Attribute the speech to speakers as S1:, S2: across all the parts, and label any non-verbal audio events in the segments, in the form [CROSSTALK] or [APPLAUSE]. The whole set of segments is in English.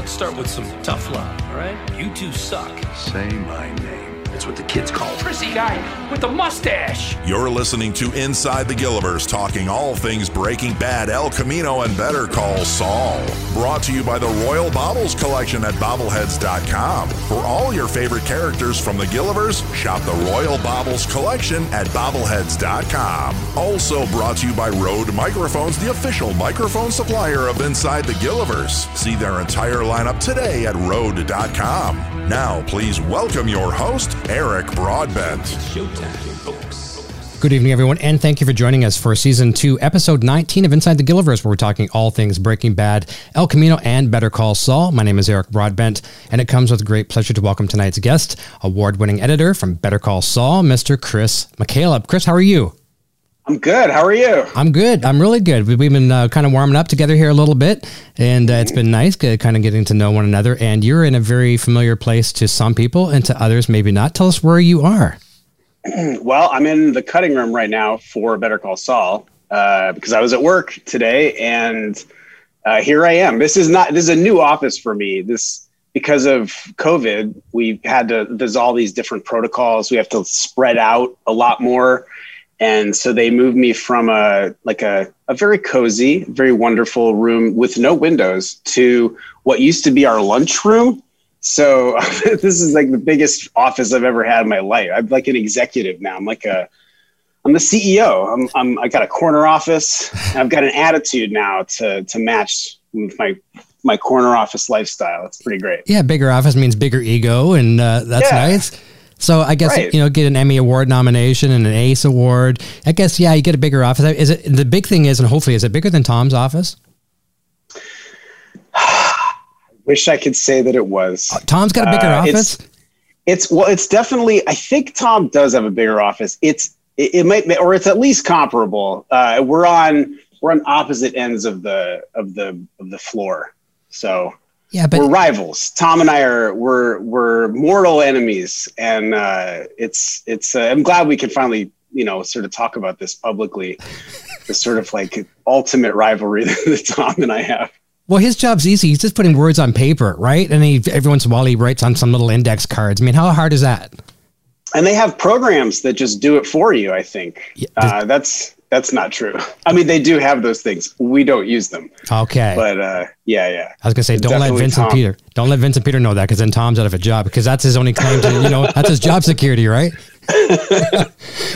S1: let's start with some tough love, all right? You two suck.
S2: Say my name.
S1: That's what the kids call prissy guy with the mustache.
S3: You're listening to Inside the Gilliverse, talking all things Breaking Bad, El Camino, and Better Call Saul. Brought to you by the Royal Bobbles Collection at Bobbleheads.com. For all your favorite characters from the Gilliverse, shop the Royal Bobbles Collection at Bobbleheads.com. Also brought to you by Rode Microphones, the official microphone supplier of Inside the Gilliverse. See their entire lineup today at Rode.com. Now, please welcome your host, Eric Broadbent.
S4: Good evening, everyone, and thank you for joining us for season two, episode 19 of Inside the Gilliverse, where we're talking all things Breaking Bad, El Camino, and Better Call Saul. My name is Eric Broadbent, and it comes with great pleasure to welcome tonight's guest, award winning editor from Better Call Saul, Mr. Chris McCaleb. Chris, how are you?
S5: I'm good. How are you?
S4: I'm good. I'm really good. We- We've been uh, kind of warming up together here a little bit, and uh, it's been nice uh, kind of getting to know one another. And you're in a very familiar place to some people, and to others, maybe not. Tell us where you are. [CLEARS THROAT]
S5: Well, I'm in the cutting room right now for Better Call Saul uh, because I was at work today, and uh, here I am. This is not. This is a new office for me. This because of COVID, we've had to. There's all these different protocols. We have to spread out a lot more, and so they moved me from a like a a very cozy, very wonderful room with no windows to what used to be our lunch room. So [LAUGHS] this is like the biggest office I've ever had in my life. I'm like an executive now. I'm like a, I'm the CEO. I'm, I'm I got a corner office. I've got an attitude now to to match with my my corner office lifestyle. It's pretty great.
S4: Yeah, bigger office means bigger ego, and uh, that's
S5: Yeah.
S4: nice. So I guess
S5: Right.
S4: you know, get an Emmy Award nomination and an Ace Award. I guess yeah, you get a bigger office. Is it the big thing is, and hopefully, is it bigger than Tom's office?
S5: I [SIGHS] wish I could say that it was.
S4: Tom's got a bigger
S5: Uh,
S4: office.
S5: it's- It's well, it's definitely. I think Tom does have a bigger office. It's it, it might, or it's at least comparable. Uh, we're on we're on opposite ends of the of the of the floor, so
S4: Yeah, but
S5: we're rivals. Tom and I are we're we're mortal enemies, and uh, it's it's. Uh, I'm glad we can finally you know sort of talk about this publicly. [LAUGHS] the sort of like ultimate rivalry [LAUGHS] that Tom and I have.
S4: well, his job's easy. He's just putting words on paper, right? And he every once in a while he writes on some little index cards. I mean, how hard is that?
S5: and they have programs that just do it for you i think
S4: Yeah,
S5: uh, that's that's not true i mean they do have those things we don't use them
S4: Okay.
S5: but uh, yeah yeah
S4: I was gonna say, don't let Vincent
S5: Tom.
S4: Peter, don't let Vincent Peter know that, because then Tom's out of a job, because that's his only claim to, you know, that's his job security, right? [LAUGHS]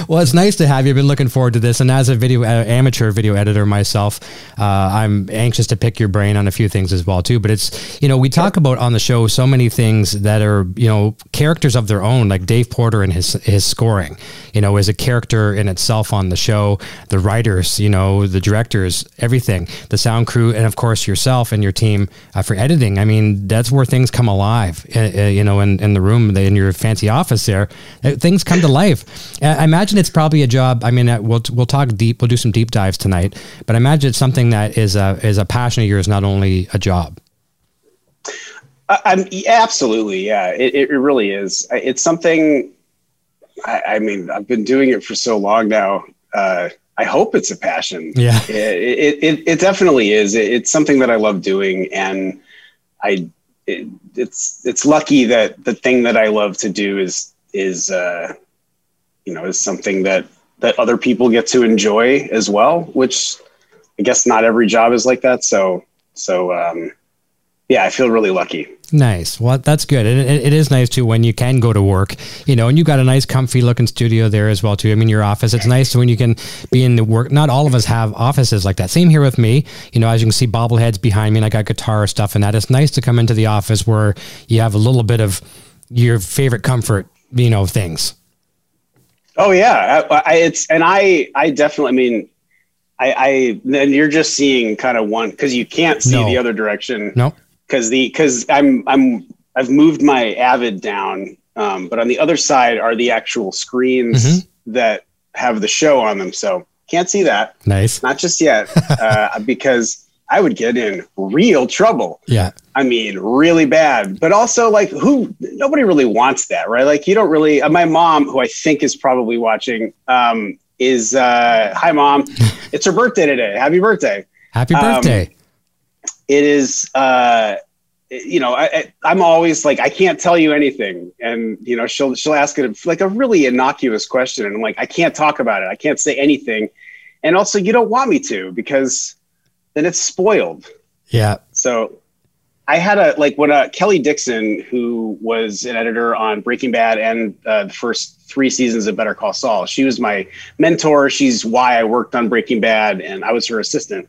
S4: well, it's nice to have you. I've been looking forward to this, and as a video uh, amateur video editor myself, uh, I'm anxious to pick your brain on a few things as well too. But it's, you know, we talk about on the show so many things that are, you know, characters of their own, like Dave Porter and his his scoring, you know, is a character in itself on the show. The writers, you know, the directors, everything, the sound crew, and of course yourself and your team uh, for editing. I mean, that's where things come alive. Uh, uh, you know, in, in the room, in your fancy office there, uh, things come to life. Uh, I imagine it's probably a job. I mean, uh, we'll we'll talk deep. We'll do some deep dives tonight. But I imagine it's something that is a is a passion of yours, not only a job.
S5: I'm absolutely yeah it, it really is it's something I, I mean i've been doing it for so long now uh, i hope it's a passion.
S4: Yeah. [LAUGHS]
S5: it, it, it, it definitely is. It, it's something that i love doing and i it, it's it's lucky that the thing that i love to do is is uh, you know is something that that other people get to enjoy as well which i guess not every job is like that. So so um, yeah i feel really lucky
S4: Nice. Well, that's good. And it, it is nice too when you can go to work, you know, and you've got a nice, comfy looking studio there as well too. I mean, your office. It's nice when you can be in the work. Not all of us have offices like that. Same here with me. You know, as you can see, bobbleheads behind me, and I got guitar stuff and that. It's nice to come into the office where you have a little bit of your favorite comfort, you know, things.
S5: Oh yeah, I, I, it's and I I definitely. I mean, I I then you're just seeing kind of one because you can't see
S4: No.
S5: the other direction.
S4: No.
S5: Because the because I'm I'm I've moved my Avid down, um, but on the other side are the actual screens
S4: Mhm.
S5: that have the show on them. So can't see that,
S4: Nice.
S5: not just yet, [LAUGHS] uh, because I would get in real trouble.
S4: Yeah.
S5: I mean, really bad. But also, like, who? Nobody really wants that, right? Like, you don't really. Uh, my mom, who I think is probably watching, um, is uh, hi, mom. [LAUGHS] it's her birthday today. Happy birthday!
S4: Happy
S5: Um,
S4: birthday.
S5: It is. Uh, you know, I, am always like, I can't tell you anything, and you know, she'll she'll ask it like a really innocuous question, and I'm like, I can't talk about it. I can't say anything, and also, you don't want me to because then it's spoiled.
S4: Yeah.
S5: So I had a like when uh, Kelly Dixon, who was an editor on Breaking Bad and uh, the first three seasons of Better Call Saul, she was my mentor. She's why I worked on Breaking Bad, and I was her assistant.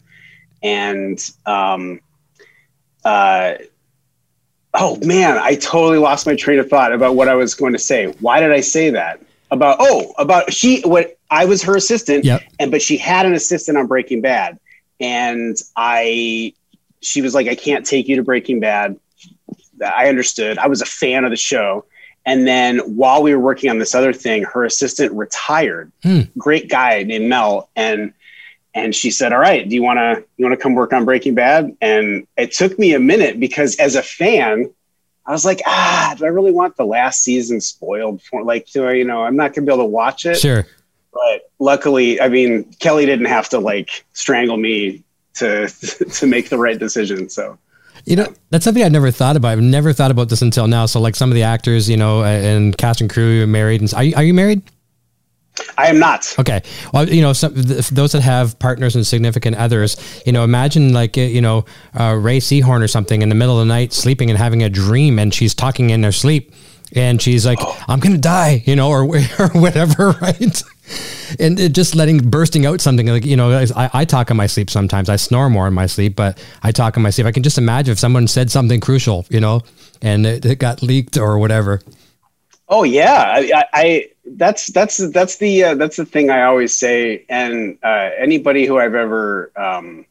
S5: And um, uh, oh man, I totally lost my train of thought about what I was going to say. Why did I say that? About oh, about she what I was her assistant,
S4: yep.
S5: and but she had an assistant on Breaking Bad, and I she was like, I can't take you to Breaking Bad. I understood. I was a fan of the show. And then while we were working on this other thing, her assistant retired.
S4: Hmm.
S5: Great guy named Mel. And and she said, All right, do you wanna you wanna come work on Breaking Bad? And it took me a minute because as a fan, I was like, ah, do I really want the last season spoiled for like do I, you know, I'm not gonna be able to watch it.
S4: Sure.
S5: But luckily, I mean, Kelly didn't have to like strangle me to [LAUGHS] to make the right decision. So.
S4: You know, that's something I've never thought about. I've never thought about this until now. So, like some of the actors, you know, and cast and crew are married. And are you, are you married?
S5: I am not.
S4: Okay. Well, you know, some, those that have partners and significant others, you know, imagine like, you know, uh, Rhea Seehorn or something in the middle of the night sleeping and having a dream and she's talking in her sleep and she's like, oh. I'm going to die, you know, or, [LAUGHS] or whatever, [LAUGHS] right? and it just letting bursting out something like you know I, I talk in my sleep sometimes i snore more in my sleep but i talk in my sleep i can just imagine if someone said something crucial you know and it, it got leaked or whatever
S5: oh yeah i, I that's that's that's the uh, that's the thing i always say and uh, anybody who i've ever um,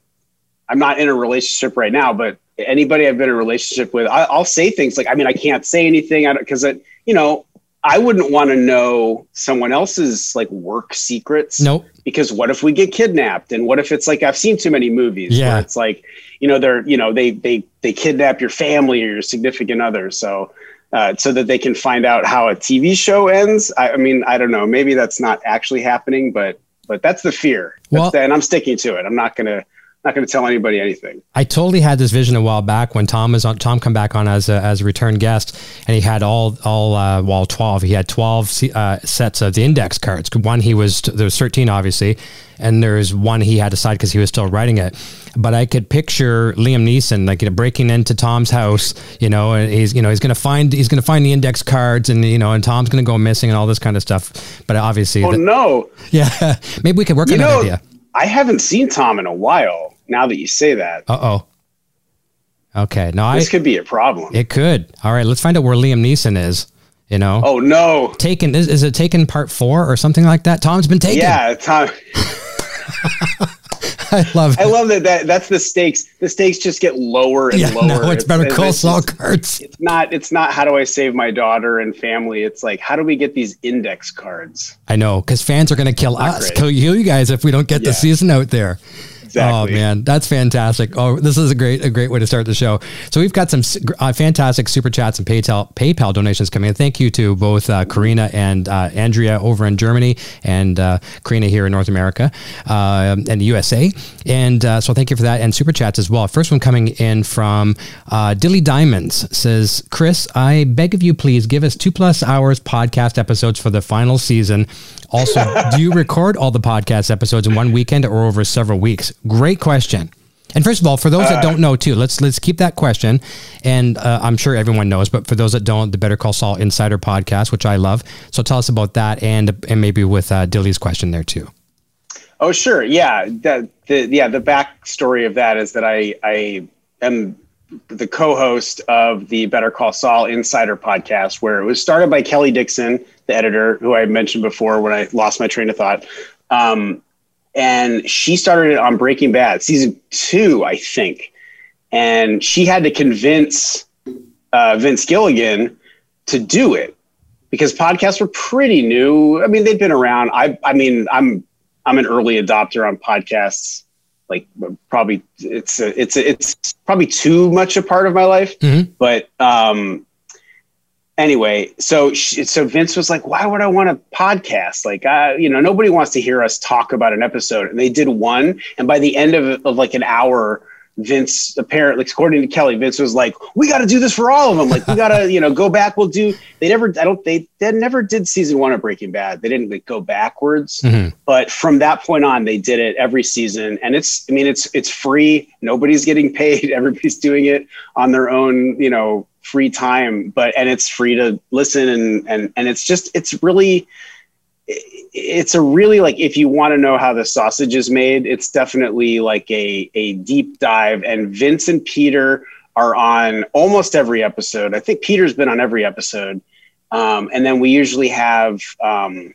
S5: i'm not in a relationship right now but anybody i've been in a relationship with I, will say things like i mean i can't say anything because it you know I wouldn't want to know someone else's like work secrets.
S4: Nope.
S5: Because what if we get kidnapped? And what if it's like I've seen too many movies
S4: yeah.
S5: where it's like, you know, they're you know they they they kidnap your family or your significant other, so uh, so that they can find out how a TV show ends. I, I, mean, I don't know. Maybe that's not actually happening, but but that's the fear. That's the, and I'm sticking to it. I'm not gonna not going to tell anybody anything.
S4: I totally had this vision a while back when Tom was on. Tom come back on as a, as a return guest, and he had all all uh, well twelve. He had twelve uh, sets of the index cards. One he was there was thirteen obviously, and there's one he had aside because he was still writing it. But I could picture Liam Neeson like you know, breaking into Tom's house, you know, and he's you know he's gonna find he's gonna find the index cards, and you know, and Tom's gonna go missing and all this kind of stuff. But obviously,
S5: oh the, no, [LAUGHS]
S4: yeah, maybe we could work you on know, that idea.
S5: I haven't seen Tom in a while now that you say that.
S4: Uh oh. Okay. No,
S5: this
S4: I,
S5: could be a problem.
S4: It could. All right. Let's find out where Liam Neeson is. You know.
S5: Oh no.
S4: Taken is, is it taken part four or something like that? Tom's been taken.
S5: Yeah, Tom. [LAUGHS]
S4: I love. It.
S5: I love that, that. That's the stakes. The stakes just get lower and
S4: yeah,
S5: lower.
S4: No, it's, it's better call Saul cards.
S5: It's not. It's not. How do I save my daughter and family? It's like how do we get these index cards?
S4: I know because fans are going to kill us, great. kill you guys if we don't get yeah. the season out there.
S5: Exactly.
S4: Oh man, that's fantastic. Oh, this is a great a great way to start the show. So we've got some uh, fantastic super chats and PayPal PayPal donations coming in. Thank you to both uh, Karina and uh, Andrea over in Germany and uh, Karina here in North America uh, and the USA. And uh, so thank you for that and super chats as well. First one coming in from Dilly Diamonds says, Chris, I beg of you, please give us two plus hours podcast episodes for the final season. Also, do you record all the podcast episodes in one weekend or over several weeks? Great question. And first of all, for those that don't know too, let's let's keep that question. And uh, I'm sure everyone knows, but for those that don't, the Better Call Saul Insider podcast, which I love. So tell us about that, and and maybe with uh, Dilly's question there too.
S5: Oh sure, yeah. The, the yeah the backstory of that is that I I am the co-host of the Better Call Saul Insider podcast, where it was started by Kelly Dixon, the editor, who I mentioned before when I lost my train of thought. Um, and she started it on Breaking Bad season two, I think. And she had to convince uh, Vince Gilligan to do it because podcasts were pretty new. I mean, they've been around. I, I mean, I'm I'm an early adopter on podcasts. Like probably it's a, it's a, it's probably too much a part of my life.
S4: Mm-hmm.
S5: But um, anyway, so she, so Vince was like, "Why would I want a podcast? Like, uh, you know, nobody wants to hear us talk about an episode." And they did one, and by the end of, of like an hour, Vince apparently, according to Kelly, Vince was like, "We got to do this for all of them. Like, we got to, you know, go back. We'll do." They never, I don't, they, they never did season one of Breaking Bad. They didn't like go backwards,
S4: Mhm.
S5: but from that point on, they did it every season, and it's, I mean, it's it's free. Nobody's getting [LAUGHS] paid. Everybody's doing it on their own, you know, free time. But and it's free to listen, and and and it's just, it's really it's a really like if you want to know how the sausage is made it's definitely like a a deep dive and vince and peter are on almost every episode i think peter's been on every episode um, and then we usually have um,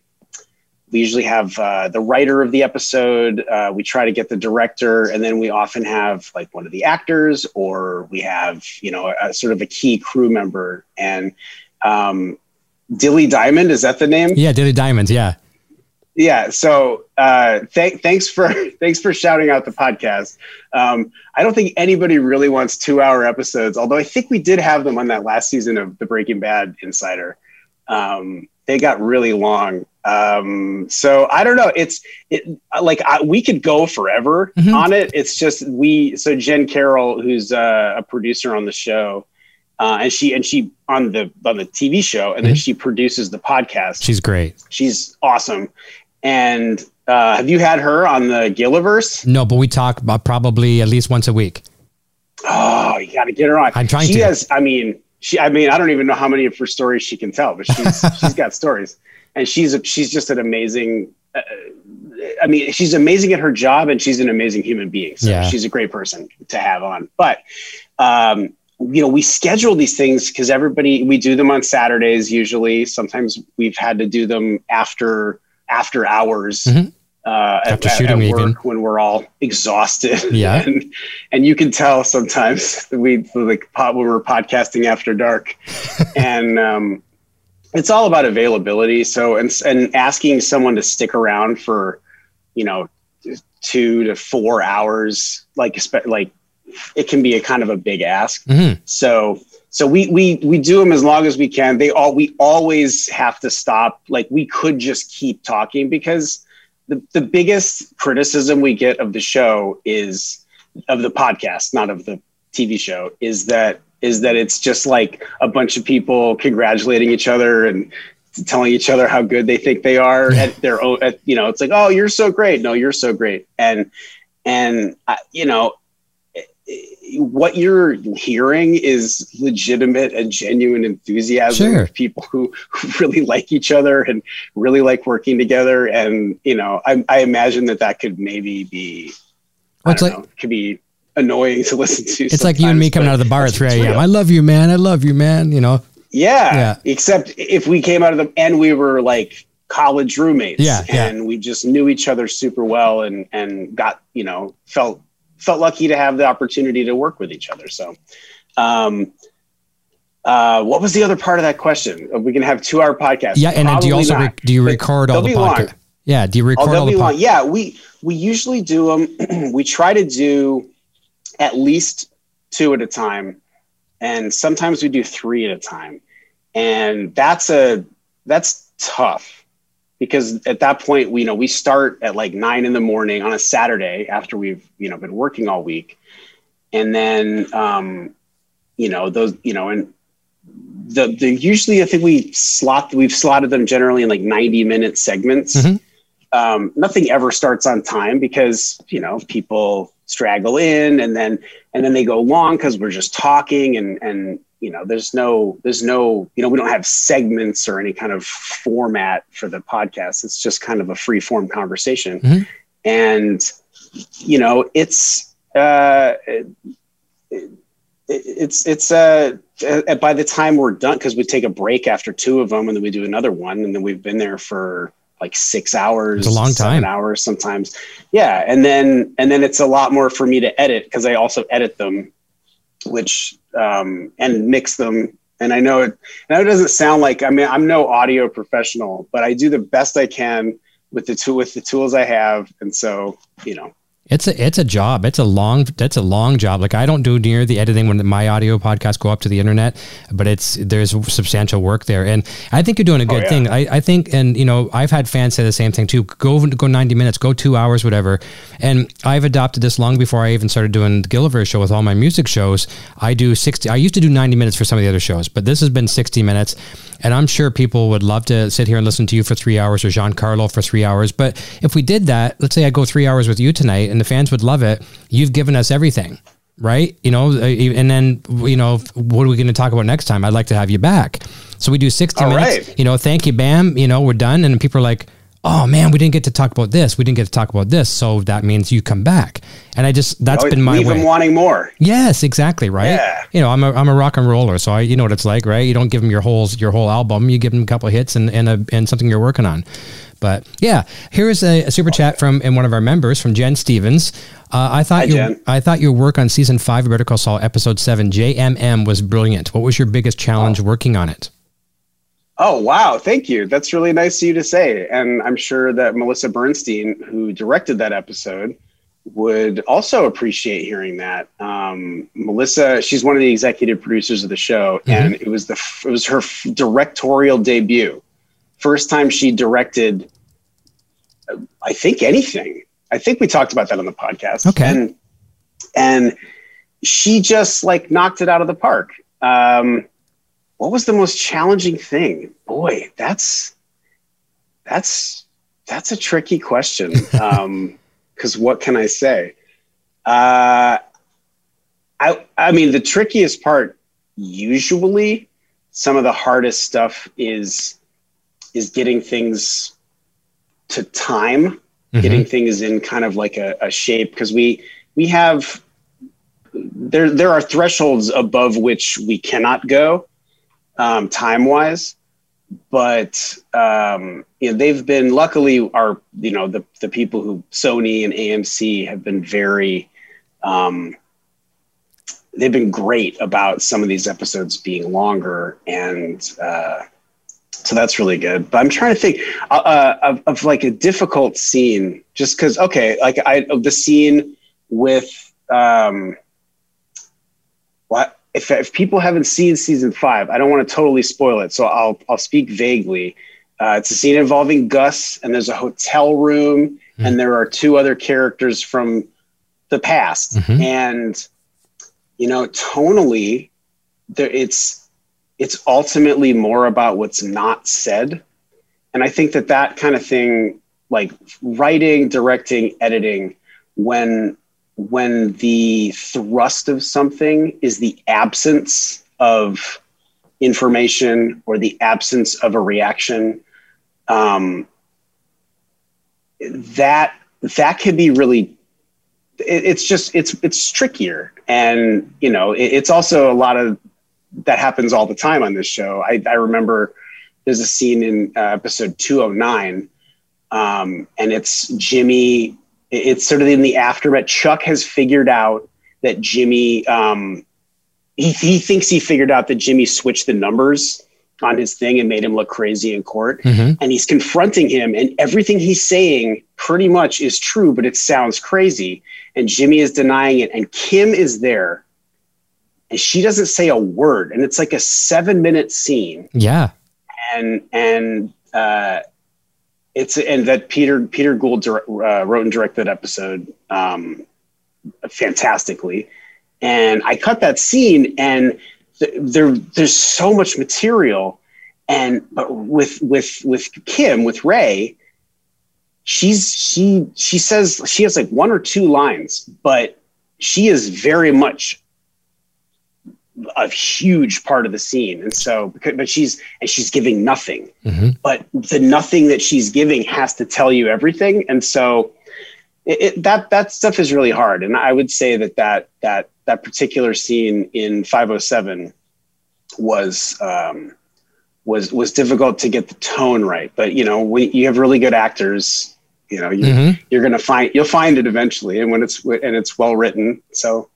S5: we usually have uh, the writer of the episode uh, we try to get the director and then we often have like one of the actors or we have you know a, sort of a key crew member and um, dilly diamond is that the name
S4: Yeah, Dilly Diamonds. Yeah.
S5: yeah so uh th- thanks for [LAUGHS] thanks for shouting out the podcast um i don't think anybody really wants two hour episodes although i think we did have them on that last season of the breaking bad insider um they got really long um so i don't know it's it like I, we could go forever
S4: Mhm.
S5: on it it's just we so jen carroll who's uh, a producer on the show uh, and she and she on the on the TV show, and then
S4: Mhm.
S5: she produces the podcast
S4: She's great.
S5: she's awesome. And uh, have you had her on the Gilliverse?
S4: No, but we talk about probably at least once a week.
S5: Oh, you got to get her on.
S4: I'm trying
S5: she
S4: to.
S5: has. I mean, she. I mean, I don't even know how many of her stories she can tell, but she's [LAUGHS] she's got stories, and she's a, she's just an amazing. Uh, I mean, she's amazing at her job, and she's an amazing human being. So
S4: Yeah.
S5: she's a great person to have on. But um, you know, we schedule these things because everybody we do them on Saturdays usually. Sometimes we've had to do them after after hours.
S4: Mhm.
S5: Uh, at,
S4: After
S5: at-
S4: shooting
S5: at work
S4: even.
S5: when we're all exhausted. [LAUGHS]
S4: Yeah.
S5: and, and you can tell sometimes [LAUGHS] we like pod, when we're podcasting after dark, [LAUGHS] and um, it's all about availability. So and and asking someone to stick around for, you know, two to four hours, like like it can be a kind of a big ask.
S4: hmm
S5: So so we we we do them as long as we can. They all we always have to stop. Like we could just keep talking because the the biggest criticism we get of the show is of the podcast, not of the TV show, is that is that it's just like a bunch of people congratulating each other and telling each other how good they think they are at their own at, you know it's like oh you're so great. No you're so great. And and uh, you know what you're hearing is legitimate and genuine enthusiasm
S4: Sure.
S5: of people who, who really like each other and really like working together. And you know i, I imagine that that could maybe be
S4: Well, it's like
S5: know, could be annoying to listen to
S4: it's like you and me coming out of the bar at 3 a.m. I love you, man. I love you, man. You know.
S5: Yeah.
S4: Yeah.
S5: Except if we came out of the and we were like college roommates.
S4: Yeah, yeah.
S5: And we just knew each other super well and and got, you know, felt felt lucky to have the opportunity to work with each other. So um uh what was the other part of that question? We can have two hour podcast.
S4: Yeah, and then do you also
S5: not.
S4: re- do you record all the? Yeah, do you
S5: Oh,
S4: record
S5: they'll
S4: all the
S5: be long.
S4: podcast?
S5: Yeah, we we usually do them. [CLEARS THROAT] we try to do at least two at a time, and sometimes we do three at a time, and that's a that's tough because at that point we you know we start at like nine in the morning on a Saturday after we've you know been working all week, and then um, you know those you know and the the usually I think we slot we've slotted them generally in like ninety minute segments.
S4: Mhm.
S5: um, nothing ever starts on time because you know people straggle in and then and then they go long because we're just talking and and you know there's no there's no you know we don't have segments or any kind of format for the podcast it's just kind of a free form conversation
S4: Mhm.
S5: and you know it's uh it, it, it's it's uh uh, by the time we're done because we take a break after two of them and then we do another one and then we've been there for like six hours
S4: It's a long
S5: seven
S4: time.
S5: hours sometimes. Yeah and then and then it's a lot more for me to edit because i also edit them which um and mix them. And i know it I know it doesn't sound like i mean i'm no audio professional but i do the best i can with the tool with the tools i have. And so you know
S4: It's a it's a job. It's a long that's a long job. Like I don't do near the editing when my audio podcasts go up to the internet, but it's there's substantial work there, and I think you're doing a oh, good oh, yeah. thing. I, I think, and you know, I've had fans say the same thing too. Go go 90 minutes, go two hours, whatever. And I've adopted this long before I even started doing the Gilliver show with all my music shows. I do 60. I used to do 90 minutes for some of the other shows, but this has been 60 minutes, and I'm sure people would love to sit here and listen to you for three hours or Giancarlo for three hours. But if we did that, let's say I go three hours with you tonight, and and the fans would love it. You've given us everything, right? You know, uh, and then you know, what are we going to talk about next time? I'd like to have you back. So we do sixty All minutes. Right. You know, thank you, bam. You know, we're done, and people are like. Oh man, we didn't get to talk about this. We didn't get to talk about this. So that means you come back. And I just that's oh, been my
S5: leave
S4: way.
S5: them wanting more.
S4: Yes, exactly. Right. Yeah. You know, I'm a I'm a rock and roller, so I you know what it's like, right? You don't give them your whole your whole album. You give them a couple of hits and and a, and something you're working on. But yeah, here's a, a super chat from and one of our members from Jen Stevens. Uh, I thought Hi, your I thought your work on season five of Better Call Saul, episode seven, JMM, was brilliant. What was your biggest challenge oh. working on it?
S5: Oh wow, thank you. That's really nice of you to say. And I'm sure that Melissa Bernstein, who directed that episode, would also appreciate hearing that. Um, Melissa, she's one of the executive producers of the show, mm-hmm. and it was the it was her directorial debut first time she directed, I think anything. I think we talked about that on the podcast.
S4: Okay.
S5: And, and she just like knocked it out of the park. Um, what was the most challenging thing? Boy, that's that's that's a tricky question. [LAUGHS] Um, because what can I say? Uh, I I mean, the trickiest part usually some of the hardest stuff is is getting things to time, mm-hmm. getting things in kind of like a, a shape because we we have there there are thresholds above which we cannot go um, time wise but um, you know they've been luckily our you know the the people who Sony and AMC have been very um, they've been great about some of these episodes being longer and uh, so that's really good. But I'm trying to think uh, uh of, of, like a difficult scene, just because. Okay, like I the scene with um, what if if people haven't seen season five, I don't want to totally spoil it, so I'll I'll speak vaguely. Uh, it's a scene involving Gus, and there's a hotel room, mm-hmm. and there are two other characters from the past, mm-hmm. and you know, tonally, there it's it's ultimately more about what's not said. And I think that that kind of thing, like writing, directing, editing, when when the thrust of something is the absence of information or the absence of a reaction, um, that that can be really it, it's just it's it's trickier and you know it, it's also a lot of that happens all the time on this show. I, I remember there's a scene in uh, episode 209, um, and it's Jimmy. It's sort of in the aftermath. Chuck has figured out that Jimmy. Um, he, he thinks he figured out that Jimmy switched the numbers on his thing and made him look crazy in court. Mm-hmm. And he's confronting him, and everything he's saying pretty much is true, but it sounds crazy. And Jimmy is denying it, and Kim is there and she doesn't say a word and it's like a seven minute scene.
S4: Yeah.
S5: And and uh it's and that peter peter gould uh, wrote and directed that episode um fantastically. And i cut that scene and th- there there's so much material. And but with with with kim with Rhea she's she she says she has like one or two lines but she is very much a huge part of the scene. And so but she's and she's giving nothing. Mm-hmm. but the nothing that she's giving has to tell you everything. And so it, it, that that stuff is really hard. And i would say that that that that particular scene in 507 was um, was was difficult to get the tone right. But you know when you have really good actors you know you, mm-hmm. you're gonna find you'll find it eventually. And when it's and it's well written. So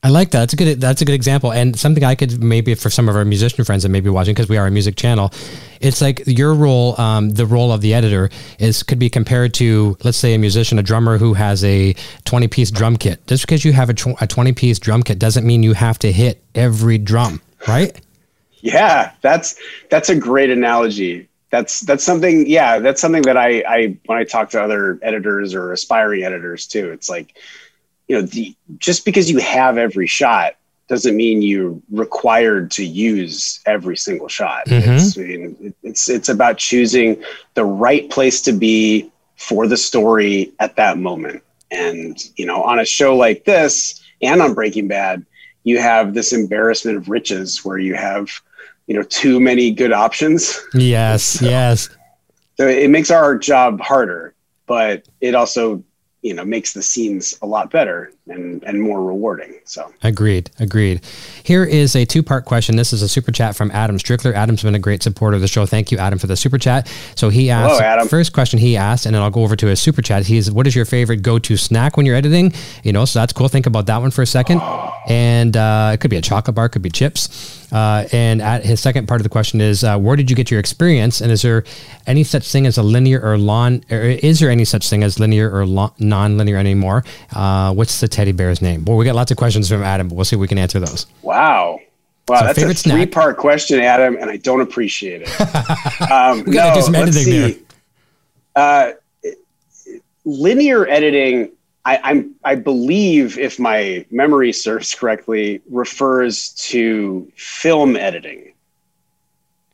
S4: I like that. That's a good. That's a good example, and something I could maybe for some of our musician friends that may be watching because we are a music channel. It's like your role, um, the role of the editor, is could be compared to let's say a musician, a drummer who has a twenty piece drum kit. Just because you have a, tw- a twenty piece drum kit doesn't mean you have to hit every drum, right?
S5: Yeah, that's that's a great analogy. That's that's something. Yeah, that's something that I I when I talk to other editors or aspiring editors too. It's like you know, the, just because you have every shot doesn't mean you're required to use every single shot. Mm-hmm. It's, I mean, it's it's about choosing the right place to be for the story at that moment. And you know, on a show like this and on Breaking Bad, you have this embarrassment of riches where you have you know too many good options.
S4: Yes, [LAUGHS] so, yes.
S5: So it makes our job harder, but it also you know makes the scenes a lot better and and more rewarding so.
S4: Agreed agreed. Here is a two part question. This is a super chat from adam strickler. Adam's been a great supporter of the show. Thank you adam for the super chat. So he asked Hello, Adam. first question he asked and then i'll go over to his super chat. He's what is your favorite go-to snack when you're editing? You know so that's cool. Think about that one for a second. And uh, it could be a chocolate bar could be chips. Uh, and at his second part of the question is, uh, where did you get your experience? And is there any such thing as a linear or lawn? Or is there any such thing as linear or lo- non-linear anymore? Uh, what's the teddy bear's name? Well, we got lots of questions from Adam, but we'll see if we can answer those.
S5: Wow. Wow, so that's a three-part question, Adam, and I don't appreciate it. [LAUGHS] Um, we gotta no, do some editing there. Uh, linear editing I, I'm, I believe, if my memory serves correctly, refers to film editing.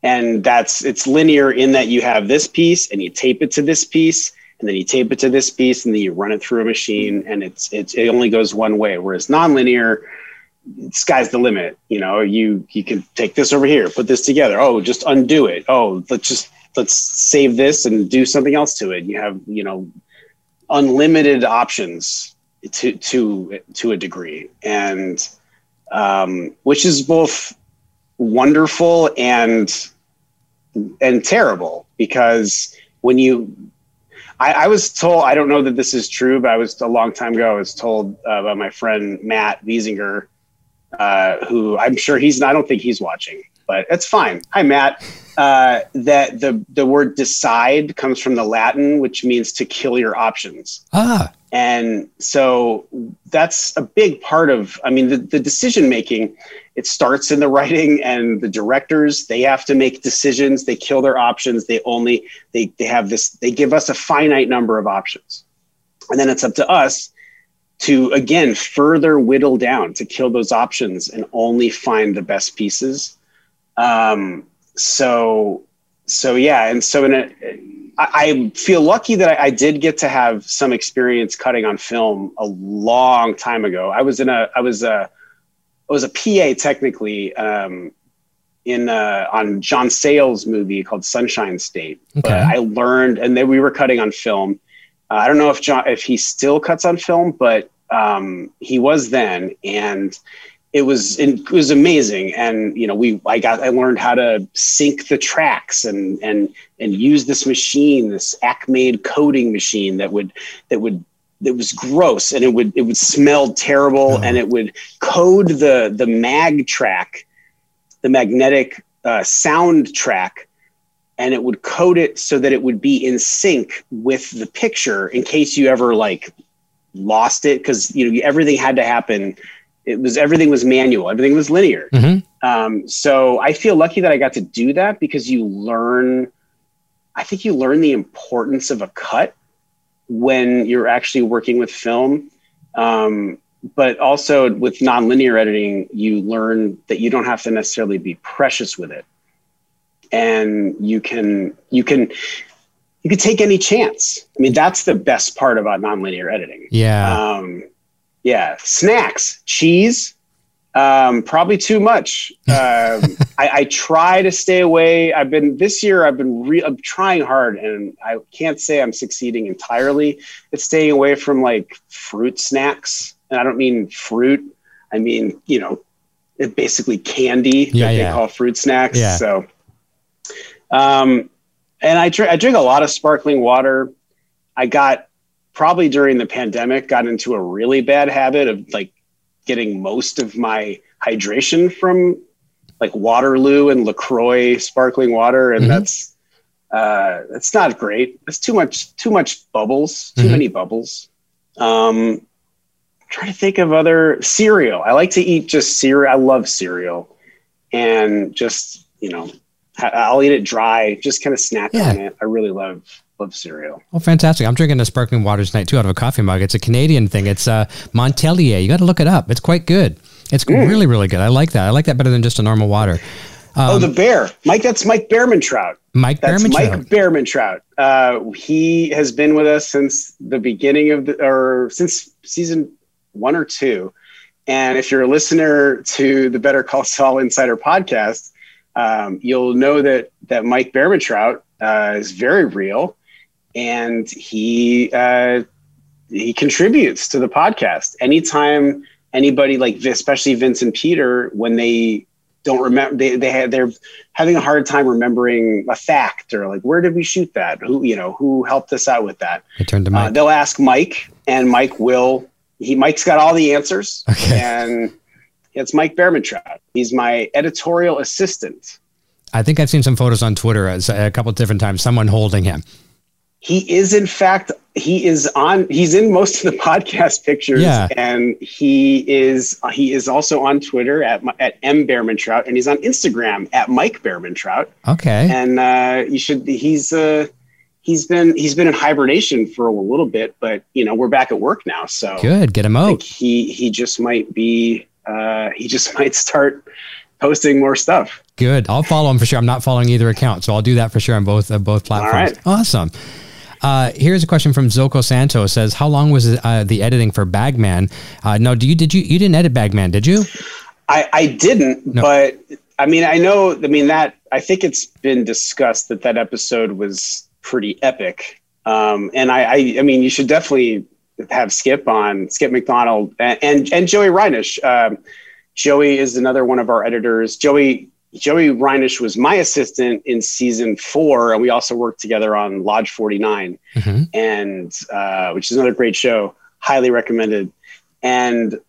S5: And that's it's linear in that you have this piece and you tape it to this piece, and then you tape it to this piece, and then you run it through a machine, and it's, it's it only goes one way. Whereas nonlinear, sky's the limit. You know, you you can take this over here, put this together. Oh, just undo it. Oh, let's just let's save this and do something else to it. You have you know unlimited options to to to a degree, and um, which is both wonderful and and terrible because when you I, I, was told I don't know that this is true, but I was a long time ago. I was told uh, by my friend Matt Wiesinger, uh, who I'm sure he's. I don't think he's watching, but it's fine. Hi, Matt uh, that the the word decide comes from the Latin, which means to kill your options.
S4: Ah.
S5: And so that's a big part of, I mean, the, the decision making, it starts in the writing and the directors, they have to make decisions. They kill their options. They only, they, they have this, they give us a finite number of options. And then it's up to us to, again, further whittle down to kill those options and only find the best pieces. Um, so so yeah and so in a I, I feel lucky that I, I, did get to have some experience cutting on film a long time ago. I was in a I was a was a PA technically um, in uh, on John Sayles movie called Sunshine State. Okay. But I learned, and then we were cutting on film. Uh, I don't know if John if he still cuts on film, but um, he was then, and it was it was amazing and you know we i got i learned how to sync the tracks and and and use this machine this acmade coding machine that would that would it was gross and it would it would smell terrible oh. and it would code the the mag track the magnetic uh, sound track and it would code it so that it would be in sync with the picture in case you ever like lost it because you know everything had to happen it was everything was manual everything was linear mm-hmm. um, so i feel lucky that i got to do that because you learn i think you learn the importance of a cut when you're actually working with film um, but also with nonlinear editing you learn that you don't have to necessarily be precious with it. And you can you can you can take any chance. I mean that's the best part about nonlinear editing.
S4: Yeah.
S5: Um, yeah, snacks, cheese, um, probably too much. Um, [LAUGHS] I, I, try to stay away. I've been this year. I've been re- I'm trying hard, and I can't say I'm succeeding entirely. It's staying away from like fruit snacks, and I don't mean fruit. I mean you know, it basically candy yeah, that yeah. they call fruit snacks. Yeah. So, um, and I, I drink a lot of sparkling water. I got probably during the pandemic got into a really bad habit of like getting most of my hydration from like Waterloo and LaCroix sparkling water. And
S4: Mhm.
S5: that's, uh, that's not great. It's too much, too much bubbles, too
S4: Mhm.
S5: many bubbles. Um, trying to think of other cereal. I like to eat just cereal. I love cereal and just, you know, I'll eat it dry, just kind of snack
S4: Yeah.
S5: on it. I really love, love cereal.
S4: Oh, fantastic! I'm drinking a sparkling water tonight too, out of a coffee mug. It's a Canadian thing. It's uh, Montellier. You got to look it up. It's quite good. It's
S5: Mm.
S4: really, really good. I like that. I like that better than just a normal water.
S5: oh, the bear, Mike. That's Mike Behrman Trout.
S4: Mike
S5: That's
S4: Behrman
S5: Mike
S4: Trout.
S5: Behrman Trout. Uh, he has been with us since the beginning of the, or since season one or two. And if you're a listener to the Better Call Saul Insider podcast, um, you'll know that that Mike Behrman Trout uh, is very real, and he uh, he contributes to the podcast. Anytime anybody like, especially Vince and Peter, when they don't remember, they they had they're having a hard time remembering a fact or like where did we shoot that? Who you know who helped us out with that?
S4: I turned to
S5: Uh, they'll ask Mike, and Mike will. He Mike's got all the answers,
S4: Okay.
S5: and it's Mike Behrmantrout. He's my editorial assistant.
S4: I think I've seen some photos on Twitter as- a couple of different times. Someone holding him.
S5: He is, in fact, he is on. He's in most of the [LAUGHS] podcast pictures,
S4: Yeah.
S5: and he is. He is also on Twitter at at m Behrmantrout, and he's on Instagram at Mike bearman trout
S4: Okay.
S5: and uh, you should he's uh he's been he's been in hibernation for a little bit but you know we're back at work now so
S4: Good. Get him out.
S5: he he just might be uh he just [LAUGHS] might start posting more stuff
S4: Good. I'll follow him for sure. I'm not following either account, so I'll do that for sure on both uh, both platforms.
S5: right.
S4: Awesome. Uh, here's a question from Zoko Santos. Says, "How long was uh, the editing for Bagman? Uh, no, do you did you you didn't edit Bagman? Did you?
S5: i i didn't
S4: No.
S5: but i mean i know i mean that i think it's been discussed that that episode was pretty epic um and i i, I mean you should definitely have skip on skip Macdonald and and, and joey reinisch um Joey is another one of our editors. Joey Joey Reinisch was my assistant in season four, and we also worked together on Lodge 49,
S4: Mhm.
S5: and uh, which is another great show, highly recommended. And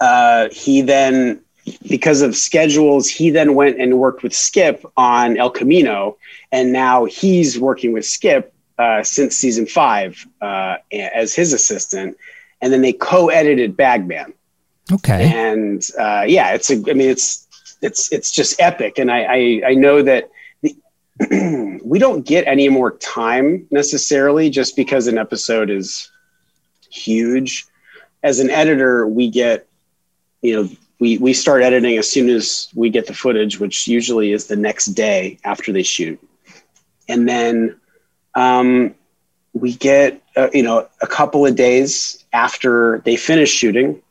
S5: uh, he then, because of schedules, he then went and worked with Skip on El Camino, and now he's working with Skip uh, since season five uh, as his assistant. And then they co-edited Bagman
S4: Okay.
S5: and uh, yeah, it's a. I mean, it's it's it's just epic, and I I, I know that the, [CLEARS THROAT] we don't get any more time necessarily just because an episode is huge. As an editor, we get you know we we start editing as soon as we get the footage, which usually is the next day after they shoot, and then um, we get uh, you know a couple of days after they finish shooting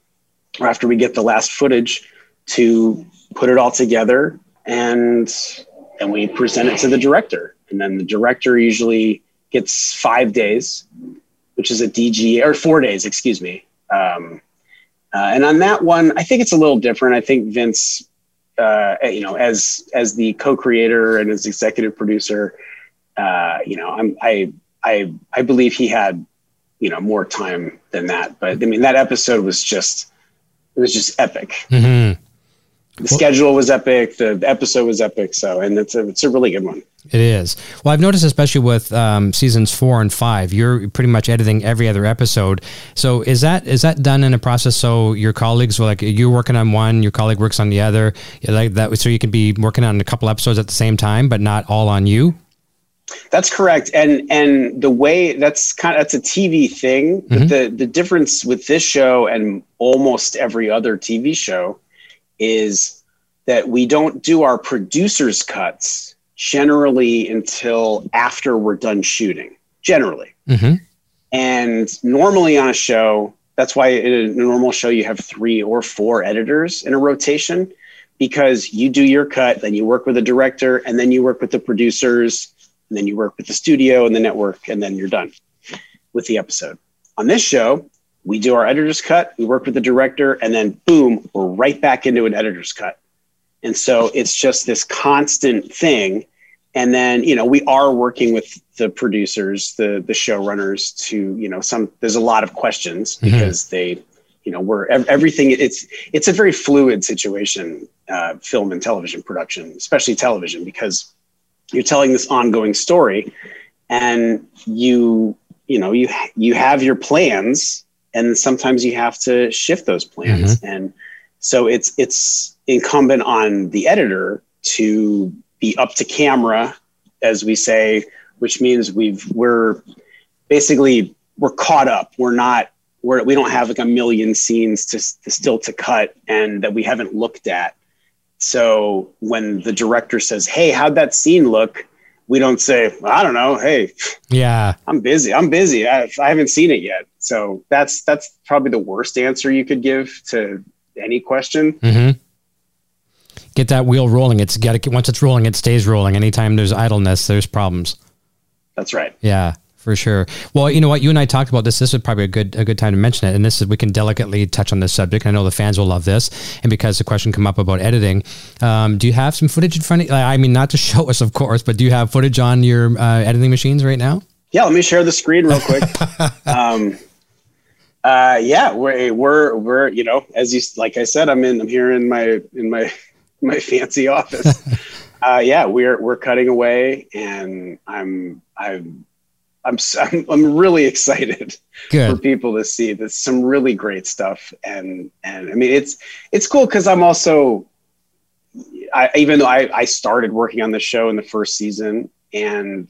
S5: or after we get the last footage to put it all together and and we present it to the director. And then the director usually gets five days which is a dg or four days excuse me. Um, uh, and on that one i think it's a little different. I think vince uh, you know as as the co-creator and as executive producer uh, you know i'm i i i believe he had you know more time than that. But i mean that episode was just it was just epic.
S4: hmm
S5: The schedule was epic. The, episode was epic. So, and it's a it's a really good one.
S4: It is. Well, I've noticed, especially with um, seasons four and five, you're pretty much editing every other episode. So is that is that done in a process so your colleagues, were like you're working on one, your colleague works on the other, like that, so you can be working on a couple episodes at the same time, but not all on you.
S5: That's correct. And and the way that's kind of that's a TV thing. But the the difference with this show and almost every other TV show is that we don't do our producers cuts generally until after we're done shooting. Generally.
S4: Mm-hmm.
S5: And normally on a show, that's why in a normal show you have three or four editors in a rotation because you do your cut, then you work with the director, and then you work with the producers, and then you work with the studio and the network, and then you're done with the episode. On this show, we do our editor's cut, we work with the director, and then boom, we're right back into an editor's cut. And so it's just this constant thing. And then, you know, we are working with the producers, the the showrunners to, you know, some there's a lot of questions
S4: Mhm.
S5: because they, you know we're everything it's it's a very fluid situation uh, film and television production especially television because you're telling this ongoing story and you you know you you have your plans and sometimes you have to shift those plans mm-hmm. and so it's it's incumbent on the editor to be up to camera as we say which means we've we're basically we're caught up we're not we're, we don't have like a million scenes to, to still to cut and that we haven't looked at. So when the director says, "Hey, how'd that scene look?" We don't say, "I don't know." Hey,
S4: yeah,
S5: I'm busy. I'm busy. I, I haven't seen it yet. So that's that's probably the worst answer you could give to any question.
S4: Mm-hmm. Get that wheel rolling. It's got to once it's rolling, it stays rolling. Anytime there's idleness, there's problems.
S5: That's right.
S4: Yeah for sure. Well, you know what? You and I talked about this. This is probably a good a good time to mention it. And this is we can delicately touch on this subject. I know the fans will love this. And because the question come up about editing, um, do you have some footage in front of? I mean, not to [LAUGHS] show us, of course, but do you have footage on your uh, editing machines right now?
S5: Yeah, let me share the screen real quick. [LAUGHS] um, uh, yeah, we're we're we're you know, as you like I said, I'm in I'm here in my in my [LAUGHS] my fancy office. uh, yeah, we're we're cutting away, and I'm I'm I'm [LAUGHS] I'm, I'm really excited Good. for people to see. There's some really great stuff, and and I mean it's it's cool because I'm also, I, even though I I started working on the show in the first season, and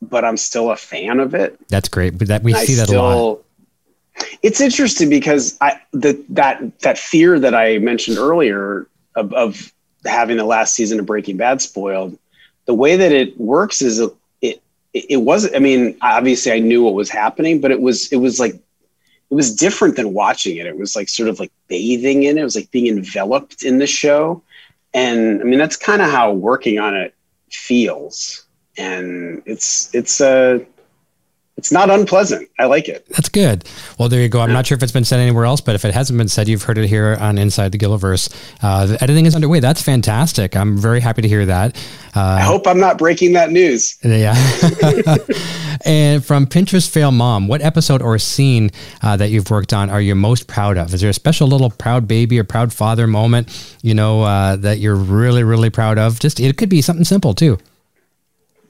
S5: but I'm still a fan of it.
S4: That's great, but that we see that still, a lot.
S5: It's interesting because I the that that fear that I mentioned earlier of, of having the last season of Breaking Bad spoiled. The way that it works is it, wasn't i mean obviously i knew what was happening but it was it was like it was different than watching it. It was like sort of like bathing in it. It was like being enveloped in the show. And i mean that's kind of how working on it feels. And it's it's a uh, it's not unpleasant. I like it.
S4: That's good. Well, there you go. I'm yeah. not sure if it's been said anywhere else, but if it hasn't been said, you've heard it here on Inside the Gilliverse. Uh, the editing is underway. That's fantastic. I'm very happy to hear that.
S5: Uh, I hope I'm not breaking that news.
S4: Yeah. [LAUGHS] and from Pinterest Fail Mom, what episode or scene uh, that you've worked on are you most proud of? Is there a special little proud baby or proud father moment, you know, uh, that you're really, really proud of? Just it could be something simple too.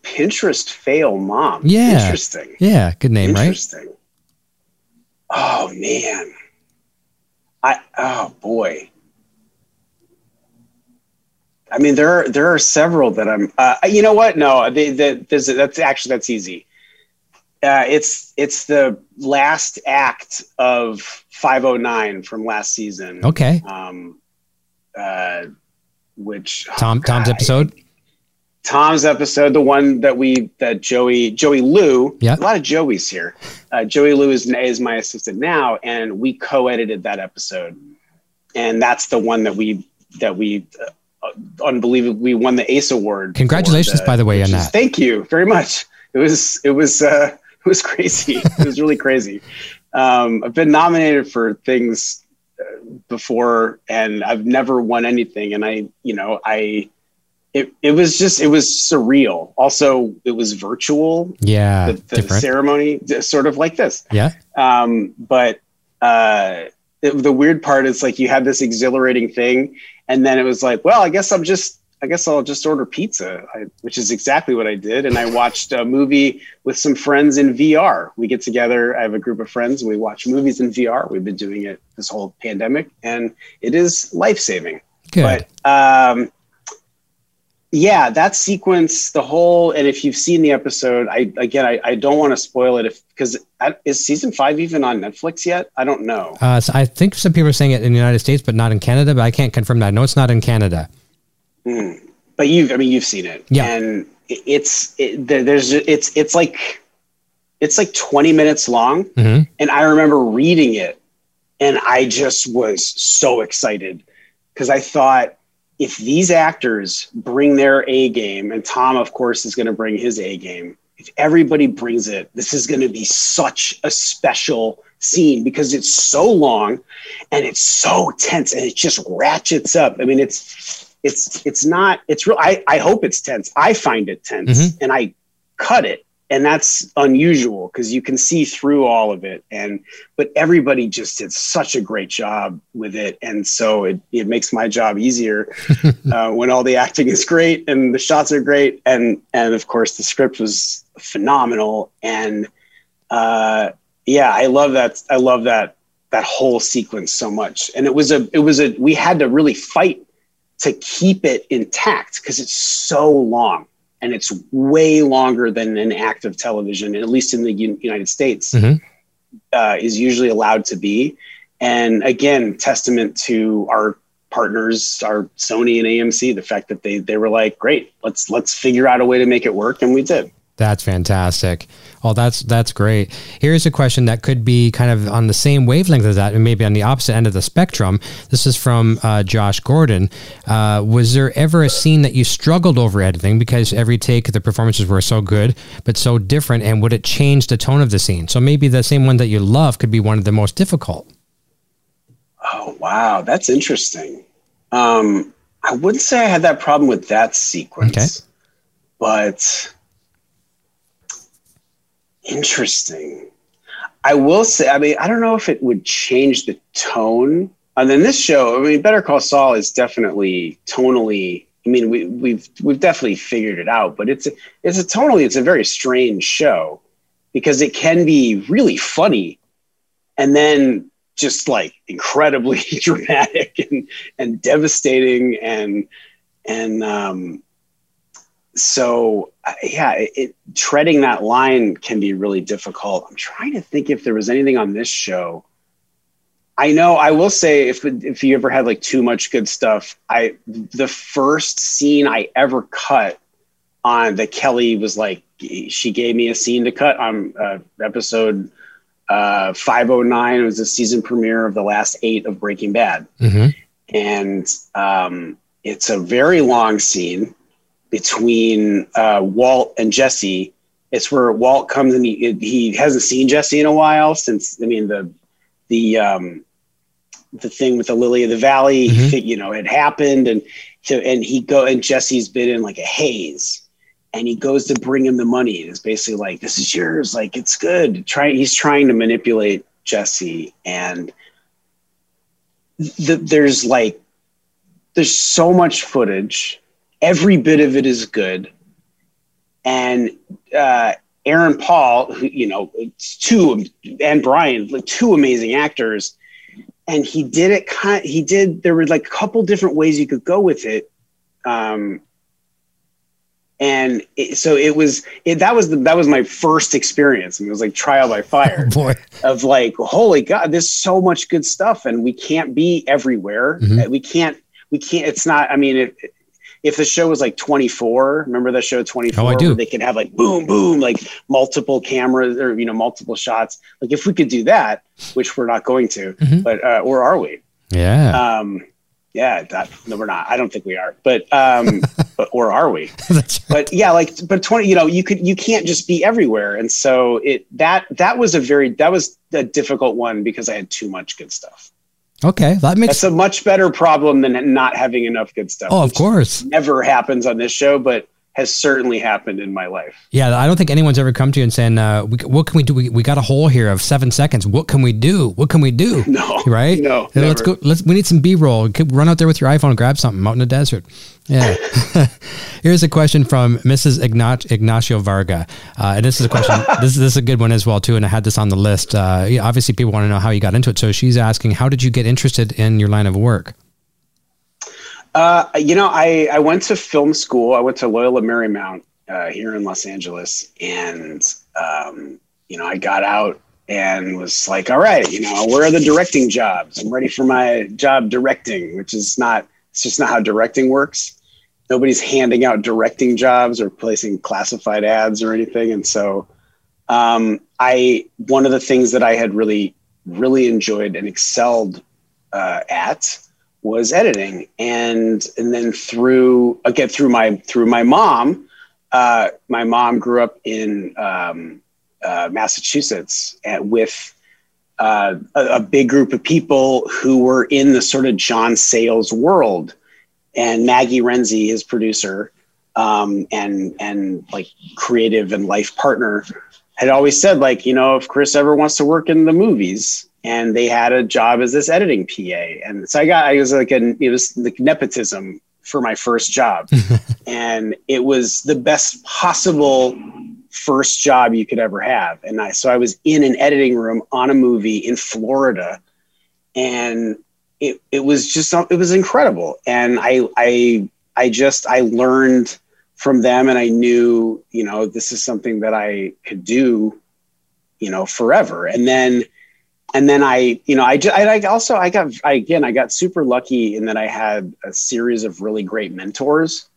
S5: Pinterest fail mom.
S4: Yeah.
S5: Interesting.
S4: Yeah. Good name, right?
S5: Interesting. right? Oh man. I oh boy. I mean, there are there are several that I'm. Uh, you know what? No, they, they, that's actually that's easy. Uh, it's it's the last act of 509 from last season.
S4: Okay.
S5: Um, uh, which
S4: Tom oh, Tom's episode.
S5: Tom's episode, the one that we that Joey Joey Liew,
S4: yeah,
S5: a lot of Joeys here. Uh, Joey Liew is is my assistant now, and we co-edited that episode, and that's the one that we that we uh, unbelievably we won the ACE Award.
S4: Congratulations, the, by the way, on that.
S5: Thank you very much. It was it was uh, it was crazy. [LAUGHS] it was really crazy. Um, I've been nominated for things uh, before, and I've never won anything, and I you know I it, it was just it was surreal. Also it was virtual.
S4: Yeah
S5: the, the ceremony sort of like this.
S4: Yeah.
S5: Um but uh it, the weird part is like you had this exhilarating thing and then it was like well i guess i'm just i guess i'll just order pizza I, which is exactly what i did and i watched a movie with some friends in vr we get together i have a group of friends and we watch movies in vr we've been doing it this whole pandemic and it is life-saving.
S4: Good.
S5: but um yeah that sequence the whole and if you've seen the episode i again i, I don't want to spoil it if because is season five even on netflix yet? I don't know.
S4: Uh, so i think some people are saying it in the united states but not in canada but i can't confirm that. No it's not in canada.
S5: Mm. but you've i mean you've seen it.
S4: Yeah.
S5: And it's it, there's it's it's like it's like 20 minutes long.
S4: Mm-hmm.
S5: and i remember reading it and i just was so excited because i thought if these actors bring their A game, and Tom, of course, is going to bring his A game, if everybody brings it, this is going to be such a special scene because it's so long and it's so tense and it just ratchets up. I mean, it's it's it's not it's real. I, I hope it's tense. I find it tense mm-hmm. and I cut it and that's unusual because you can see through all of it. And but everybody just did such a great job with it. And so it, it makes my job easier [LAUGHS] uh, when all the acting is great and the shots are great. And and of course the script was phenomenal. And uh, yeah i love that i love that that whole sequence so much. And it was a it was a we had to really fight to keep it intact because it's so long and it's way longer than an act of television, at least in the U- United States, mm-hmm. uh, is usually allowed to be. And again, testament to our partners, our Sony and AMC, the fact that they they were like, great, let's let's figure out a way to make it work, and we did.
S4: That's fantastic. Well, that's that's great. Here's a question that could be kind of on the same wavelength as that, and maybe on the opposite end of the spectrum. This is from uh, Josh Gordon. Uh, was there ever a scene that you struggled over editing because every take the performances were so good but so different, and would it change the tone of the scene? So maybe the same one that you love could be one of the most difficult.
S5: Oh wow, that's interesting. Um, I wouldn't say I had that problem with that sequence, okay. but Interesting. I will say, I mean, I don't know if it would change the tone. And then this show, I mean, Better Call Saul is definitely tonally. I mean, we, we've we've definitely figured it out, but it's a, it's a tonally it's a very strange show because it can be really funny, and then just like incredibly [LAUGHS] dramatic and and devastating and and um, so yeah, it, it, treading that line can be really difficult. I'm trying to think if there was anything on this show. I know I will say if if you ever had like too much good stuff, I the first scene I ever cut on that Kelly was like she gave me a scene to cut on uh, episode uh, 509. It was the season premiere of the last eight of Breaking Bad, mm-hmm. and um, it's a very long scene between uh, Walt and Jesse. It's where Walt comes and he he hasn't seen Jesse in a while since I mean the the um, the thing with the Lily of the Valley, mm-hmm. you know, it happened, and so and he go and Jesse's been in like a haze, and he goes to bring him the money. And it's basically like, "This is yours, like it's good." Try he's trying to manipulate Jesse, and the, there's like there's so much footage every bit of it is good. And uh, Aaron Paul, who, you know, two and Brian, like two amazing actors. And he did it kind of, he did, there were like a couple different ways you could go with it. Um, and it, so it was it, that was the, that was my first experience and it was like trial by fire
S4: oh [LAUGHS] boy.
S5: of like holy god there's so much good stuff and we can't be everywhere mm-hmm. we can't we can't it's not i mean it, if the show was like 24 remember the show 24
S4: oh, I do.
S5: they could have like boom boom like multiple cameras or you know multiple shots? Like if we could do that which we're not going to mm-hmm. but uh, or are we?
S4: Yeah.
S5: Um yeah that no we're not. I don't think we are. But um [LAUGHS] but or are we? But yeah like but 20 you know you could you can't just be everywhere. And so it that that was a very that was a difficult one because i had too much good stuff
S4: Okay, that makes.
S5: That's a much better problem than not having enough good stuff.
S4: Oh, of course.
S5: Never happens on this show, but has certainly happened in my life.
S4: Yeah, I don't think anyone's ever come to you and saying, uh, "What can we do? We, we got a hole here of seven seconds. What can we do? What can we do?" [LAUGHS]
S5: No,
S4: right?
S5: No,
S4: let's go. Let's. We need some B roll. Run out there with your iPhone and grab something out in the desert. Yeah. [LAUGHS] Here's a question from Mrs. Ignat- Ignacio Varga, uh, and this is a question. [LAUGHS] this, is, this is a good one as well too. And I had this on the list. Uh, obviously, people want to know how you got into it. So she's asking, "How did you get interested in your line of work?"
S5: Uh, you know, I, I went to film school. I went to Loyola Marymount uh, here in Los Angeles, and um, you know, I got out and was like, "All right, you know, where are the directing jobs? I'm ready for my job directing," which is not. It's just not how directing works. Nobody's handing out directing jobs or placing classified ads or anything, and so um, I one of the things that I had really really enjoyed and excelled uh, at was editing. And and then through again through my through my mom uh, my mom grew up in um, uh, massachusetts and with uh, a, a, big group of people who were in the sort of john sayles world. And maggie renzi his producer um, and and like creative and life partner, had always said like, you know, if Chris ever wants to work in the movies, and they had a job as this editing PA, and so I got I was like an it was like nepotism for my first job, [LAUGHS] and it was the best possible first job you could ever have. And I so I was in an editing room on a movie in Florida, and it it was just it was incredible. And I I I just I learned from them, and I knew you know this is something that I could do, you know, forever. And then and then I, you know, I, just, I, also, I got, I, again, I got super lucky in that I had a series of really great mentors.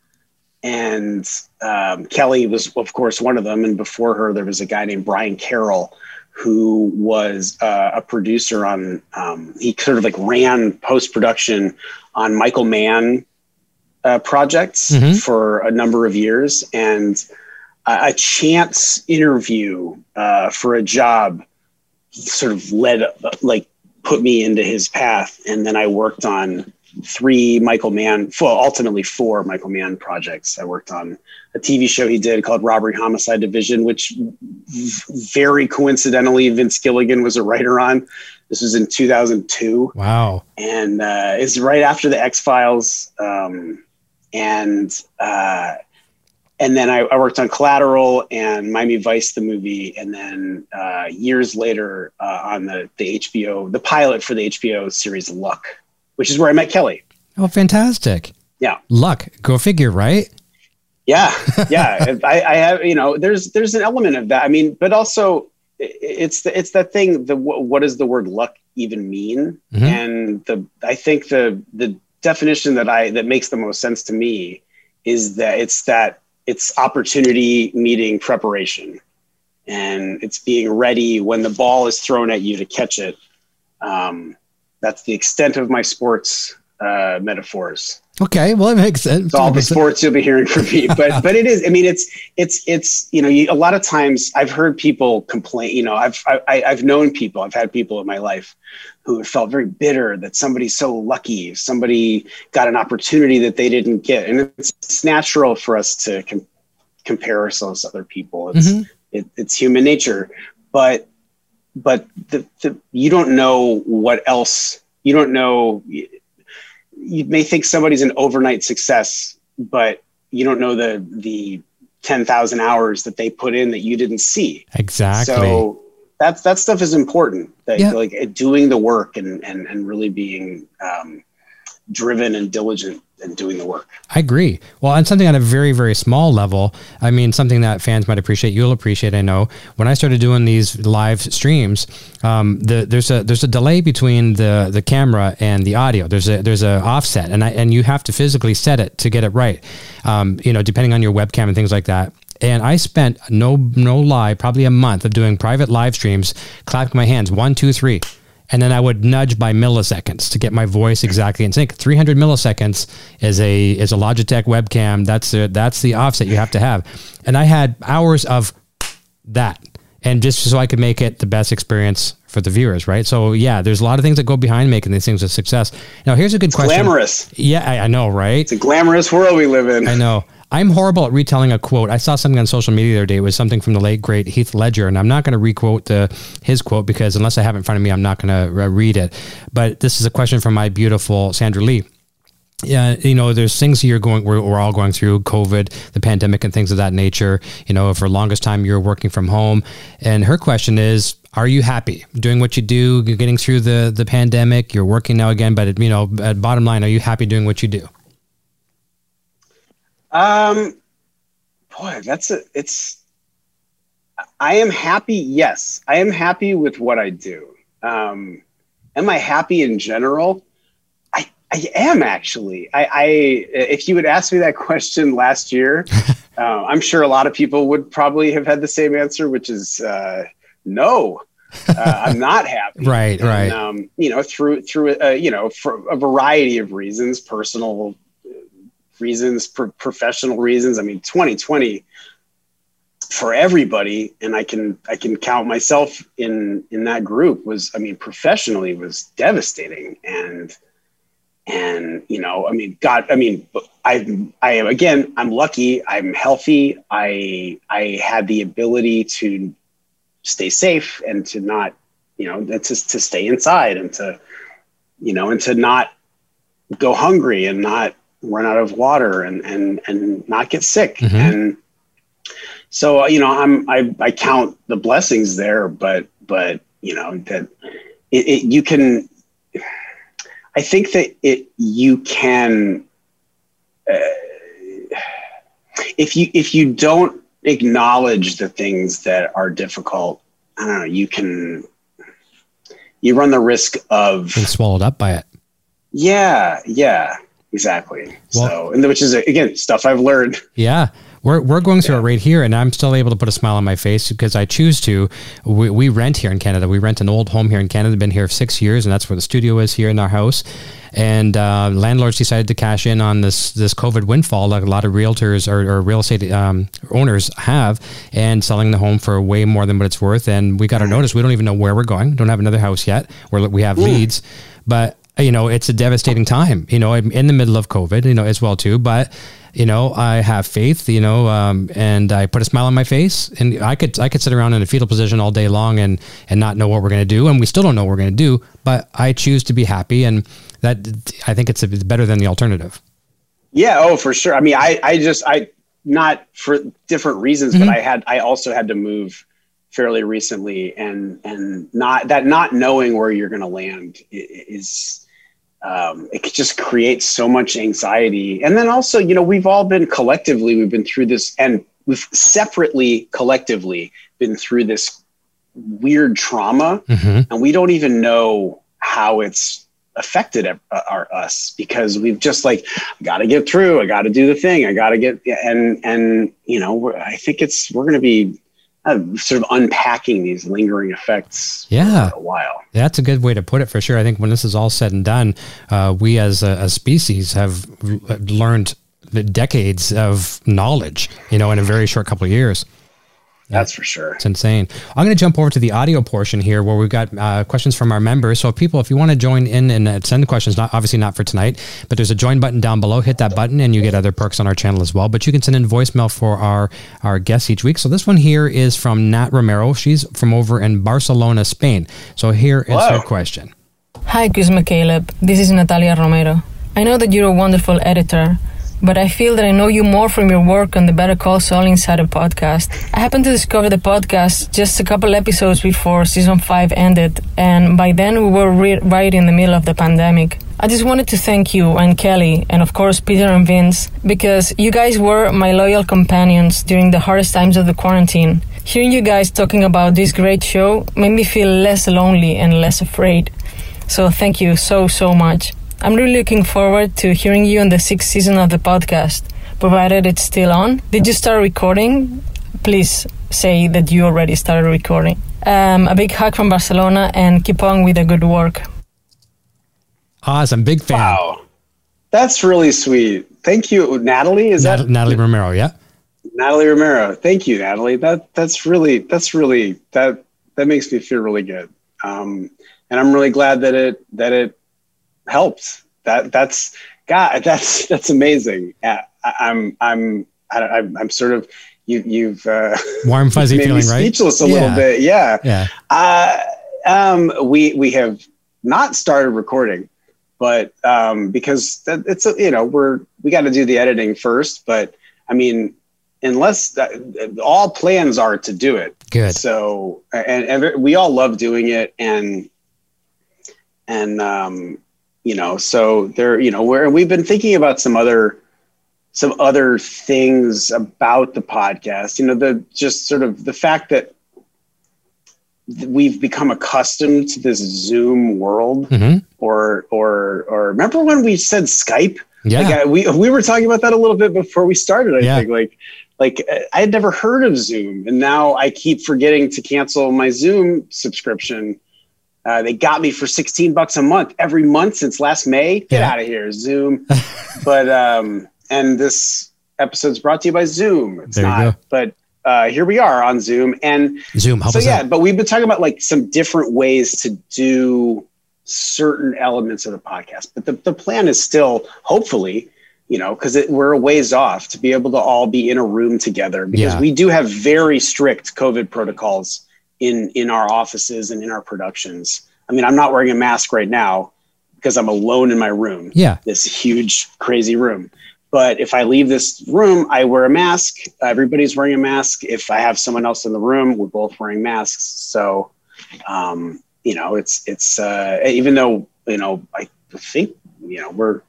S5: And um, Kelly was, of course, one of them. And before her, there was a guy named Brian Carroll who was uh, a producer on, um, he sort of like ran post production on Michael Mann uh, projects mm-hmm. for a number of years. And a chance interview uh, for a job sort of led like put me into his path. And then i worked on three michael mann well ultimately four michael mann projects. I worked on a tv show he did called robbery homicide division which very coincidentally vince gilligan was a writer on. This was in 2002
S4: wow.
S5: And uh, it's right after the x files um, and uh, and then I, I, worked on Collateral and Miami Vice, the movie, and then uh, years later uh, on the the HBO, the pilot for the HBO series Luck, which is where I met Kelly.
S4: Oh, fantastic!
S5: Yeah,
S4: Luck. Go figure, right?
S5: Yeah, [LAUGHS] yeah. I, I, have, you know, there's there's an element of that. I mean, but also it's the, it's that thing. The what does the word luck even mean? Mm-hmm. And the I think the the definition that I that makes the most sense to me is that it's that it's opportunity meeting preparation. And it's being ready when the ball is thrown at you to catch it. Um, that's the extent of my sports uh, metaphors.
S4: Okay well it makes sense.
S5: All the sports you'll be hearing from me but but it is i mean it's it's it's you know you, a lot of times i've heard people complain you know i've I, have known people i've had people in my life who felt very bitter that somebody's so lucky somebody got an opportunity that they didn't get. And it's, it's natural for us to com- compare ourselves to other people. It's mm-hmm. it, it's human nature. But but the, the, you don't know what else you don't know you may think somebody's an overnight success but you don't know the the 10,000 hours that they put in that you didn't see.
S4: Exactly.
S5: So that's that stuff is important. That yeah. like doing the work and and and really being um, driven and diligent and doing the work.
S4: I agree. Well, and something on a very, very small level, I mean, something that fans might appreciate, you'll appreciate, I know. When I started doing these live streams, um, the, there's a there's a delay between the the camera and the audio. There's a there's a offset, and I and you have to physically set it to get it right. Um, you know, depending on your webcam and things like that. And I spent no no lie, probably a month of doing private live streams, clapping my hands one, two, three. And then I would nudge by milliseconds to get my voice exactly in sync. 300 milliseconds is a is a Logitech webcam. That's a, that's the offset you have to have. And I had hours of that, and just so I could make it the best experience for the viewers, right? So yeah, there's a lot of things that go behind making these things a success. Now here's a good
S5: it's
S4: question.
S5: Glamorous.
S4: Yeah, I, I know, right?
S5: It's a glamorous world we live in.
S4: I know. I'm horrible at retelling a quote. I saw something on social media the other day. It was something from the late great Heath Ledger, and I'm not going to requote the his quote because unless I have it in front of me, I'm not going to uh, read it. But this is a question from my beautiful Sandra Lee. Yeah, you know, there's things you're going, we're, we're all going through COVID, the pandemic, and things of that nature. You know, for longest time you're working from home, and her question is, are you happy doing what you do? You're getting through the the pandemic. You're working now again, but you know, at bottom line, are you happy doing what you do?
S5: Um, boy, that's a, it's, I am happy. Yes, I am happy with what I do. Um, am I happy in general? I, I am actually. I, I, if you would ask me that [LAUGHS] question last year, [LAUGHS] uh, I'm sure a lot of people would probably have had the same answer, which is uh, no. uh, I'm [LAUGHS] not happy.
S4: right, and, right. Um,
S5: you know, through through uh, you know for a variety of reasons, personal reasons, pro- professional reasons. I mean, 2020 for everybody, and I can I can count myself in in that group was I mean professionally was devastating and and you know, I mean, God, I mean, I, I am again, I'm lucky. I'm healthy. I, I had the ability to stay safe and to not, you know, to to stay inside and to, you know, and to not go hungry and not run out of water and and and not get sick
S4: Mhm.
S5: and so you know i'm i i count the blessings there but but you know that it, it you can i think that it you can uh, if you if you don't acknowledge the things that are difficult i don't know you can you run the risk of
S4: Being swallowed up by it.
S5: yeah, yeah, exactly.
S4: Well-
S5: so, and which is again stuff I've learned.
S4: Yeah. We're, we're going through it right here, and I'm still able to put a smile on my face because I choose to. We, we rent here in Canada. We rent an old home here in Canada. Been here six years, and that's where the studio is here in our house. And uh, landlords decided to cash in on this this COVID windfall, like a lot of realtors or, or real estate um, owners have, and selling the home for way more than what it's worth. And we got our notice. We don't even know where we're going. Don't have another house yet. We're, we have leads, but you know it's a devastating time. You know, I'm in the middle of COVID. You know, as well too, but you know i have faith you know um, and i put a smile on my face and i could i could sit around in a fetal position all day long and and not know what we're going to do and we still don't know what we're going to do but i choose to be happy and that i think it's, it's better than the alternative
S5: Yeah, oh for sure. I mean, I I just I not for different reasons,
S4: Mhm.
S5: but I had I also had to move fairly recently, and and not that not knowing where you're going to land is. Um, it could just create so much anxiety, and then also, you know, we've all been collectively, we've been through this, and we've separately, collectively, been through this weird trauma,
S4: mm-hmm.
S5: and we don't even know how it's affected ev- uh, our us because we've just like got to get through i got to do the thing i got to get and and you know i think it's we're going to be uh, sort of unpacking these lingering effects
S4: Yeah.
S5: for a while
S4: That's a good way to put it for sure. I think when this is all said and done, uh, we as a, a species have learned the decades of knowledge, you know, in a very short couple of years.
S5: That's for sure
S4: It's insane. I'm going to jump over to the audio portion here where we've got uh, questions from our members. So, if people, if you want to join in and uh, send questions, not obviously not for tonight, but there's a join button down below. Hit that button, and you get other perks on our channel as well. But you can send in voicemail for our our guests each week. So, this one here is from Nat Romero. She's from over in Barcelona, Spain. So, here is
S5: Wow.
S4: her question.
S2: Hi, Chris McCaleb. This is Natalia Romero. I know that you're a wonderful editor, but I feel that I know you more from your work on the Better Call Saul Insider podcast. I happened to discover the podcast just a couple episodes before season 5 ended, and by then we were re- right in the middle of the pandemic. I just wanted to thank you and Kelly, and of course Peter and Vince, because you guys were my loyal companions during the hardest times of the quarantine. Hearing you guys talking about this great show made me feel less lonely and less afraid. So thank you so, so much. I'm really looking forward to hearing you in the sixth season of the podcast, provided it's still on. Did you start recording? Please say that you already started recording. Um, a big hug from Barcelona and keep on with the good work.
S4: Awesome. Big fan.
S5: wow that's really sweet thank you natalie is
S4: Nat-
S5: that
S4: Natalie Romero. Yeah.
S5: natalie romero thank you natalie that that's really that's really that that makes me feel really good um and i'm really glad that it that it helped that that's god [LAUGHS] that's that's amazing I, i'm i'm I, don't- I'm, I'm sort of you you've uh [LAUGHS]
S4: Warm, fuzzy feeling, right?
S5: speechless a
S4: Yeah.
S5: little bit yeah
S4: Yeah.
S5: uh, um, we we have not started recording, but um, because that, it's a, you know we're we got to do the editing first. But I mean, unless that, all plans are to do it.
S4: Good.
S5: So and, and we all love doing it, and and um, you know, so there, you know, we're we've been thinking about some other some other things about the podcast. You know, the just sort of the fact that we've become accustomed to this Zoom world,
S4: hmm
S5: or or or remember when we said Skype?
S4: Yeah.
S5: Like I, we we were talking about that a little bit before we started. I
S4: Yeah.
S5: think like like uh, I had never heard of Zoom, and now I keep forgetting to cancel my Zoom subscription. Uh, they got me for sixteen bucks a month every month since last May. Get
S4: Yeah.
S5: out of here, Zoom. [LAUGHS] but um, and this episode's brought to you by Zoom. It's
S4: There you
S5: not,
S4: go.
S5: but uh, here we are on Zoom, and
S4: Zoom.
S5: So yeah,
S4: out.
S5: but we've been talking about like some different ways to do certain elements of the podcast. But the, the plan is still, hopefully, you know, because we're a ways off to be able to all be in a room together because
S4: Yeah.
S5: we do have very strict COVID protocols in in our offices and in our productions. I mean, I'm not wearing a mask right now because I'm alone in my room
S4: Yeah.
S5: this huge, crazy room. But if I leave this room, I wear a mask. Everybody's wearing a mask. If I have someone else in the room, we're both wearing masks. So, um, you know, it's it's uh, even though you know I think you know we're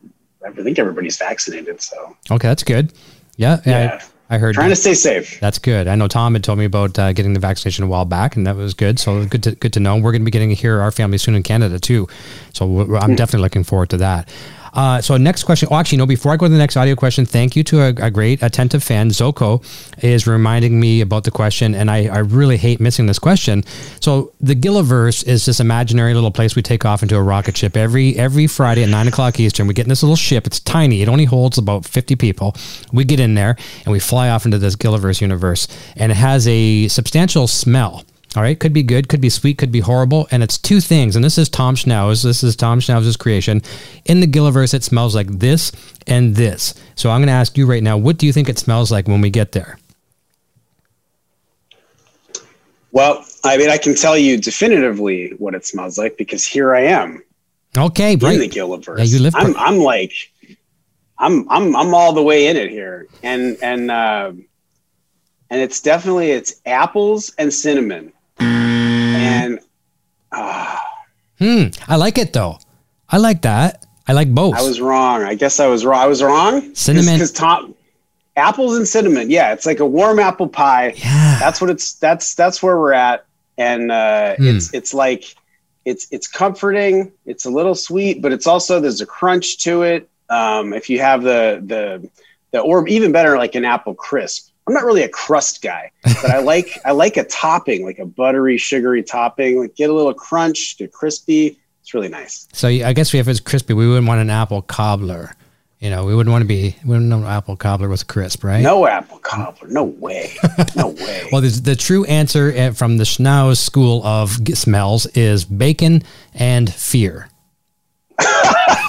S5: I think everybody's vaccinated. So
S4: Okay, that's good. Yeah, yeah. I, I heard.
S5: trying to stay safe.
S4: That's good. I know Tom had told me about uh, getting the vaccination a while back, and that was good. So good to good to know. We're going to be getting here our family soon in Canada too. So I'm definitely looking forward to that. Uh, so next question. Oh, actually, no. Before I go to the next audio question, thank you to a, a great attentive fan. Zoko is reminding me about the question, and I, I really hate missing this question. So the Gilliverse is this imaginary little place we take off into a rocket ship every every Friday at nine o'clock Eastern. We get in this little ship. It's tiny. It only holds about fifty people. We get in there and we fly off into this Gilliverse universe, and it has a substantial smell. All right, could be good, could be sweet, could be horrible, and it's two things. And this is Tom Schnauz. This is Tom Schnauz's creation. In the Gilliverse, it smells like this and this. So I'm going to ask you right now, what do you think it smells like when we get there?
S5: Well, I mean, I can tell you definitively what it smells like because here I am
S4: Okay,
S5: in the
S4: right.
S5: Gilliverse.
S4: Yeah, you live
S5: I'm, I'm like, I'm, I'm, I'm all the way in it here, and and um and it's definitely it's apples and cinnamon, and uh,
S4: Hmm, I like it though. I like that. I like both.
S5: I was wrong. I guess I was wrong. I was wrong.
S4: Cinnamon-
S5: because Tom, apples and cinnamon. Yeah, it's like a warm apple pie.
S4: yeah.
S5: That's what it's. That's that's where we're at, and uh,
S4: Hmm.
S5: it's it's like it's it's comforting. It's a little sweet, but it's also there's a crunch to it. Um, if you have the the the or even better like an apple crisp. I'm not really a crust guy, but I like I like a topping, like a buttery, sugary topping. Like get a little crunch, get crispy. It's really nice.
S4: So I guess if it's crispy, we wouldn't want an apple cobbler. You know, we wouldn't want to be, we wouldn't an apple cobbler with crisp, right?
S5: No apple cobbler. No way. No [LAUGHS] way.
S4: Well, the true answer uh, from the Schnauz school of smells is bacon and fear. [LAUGHS]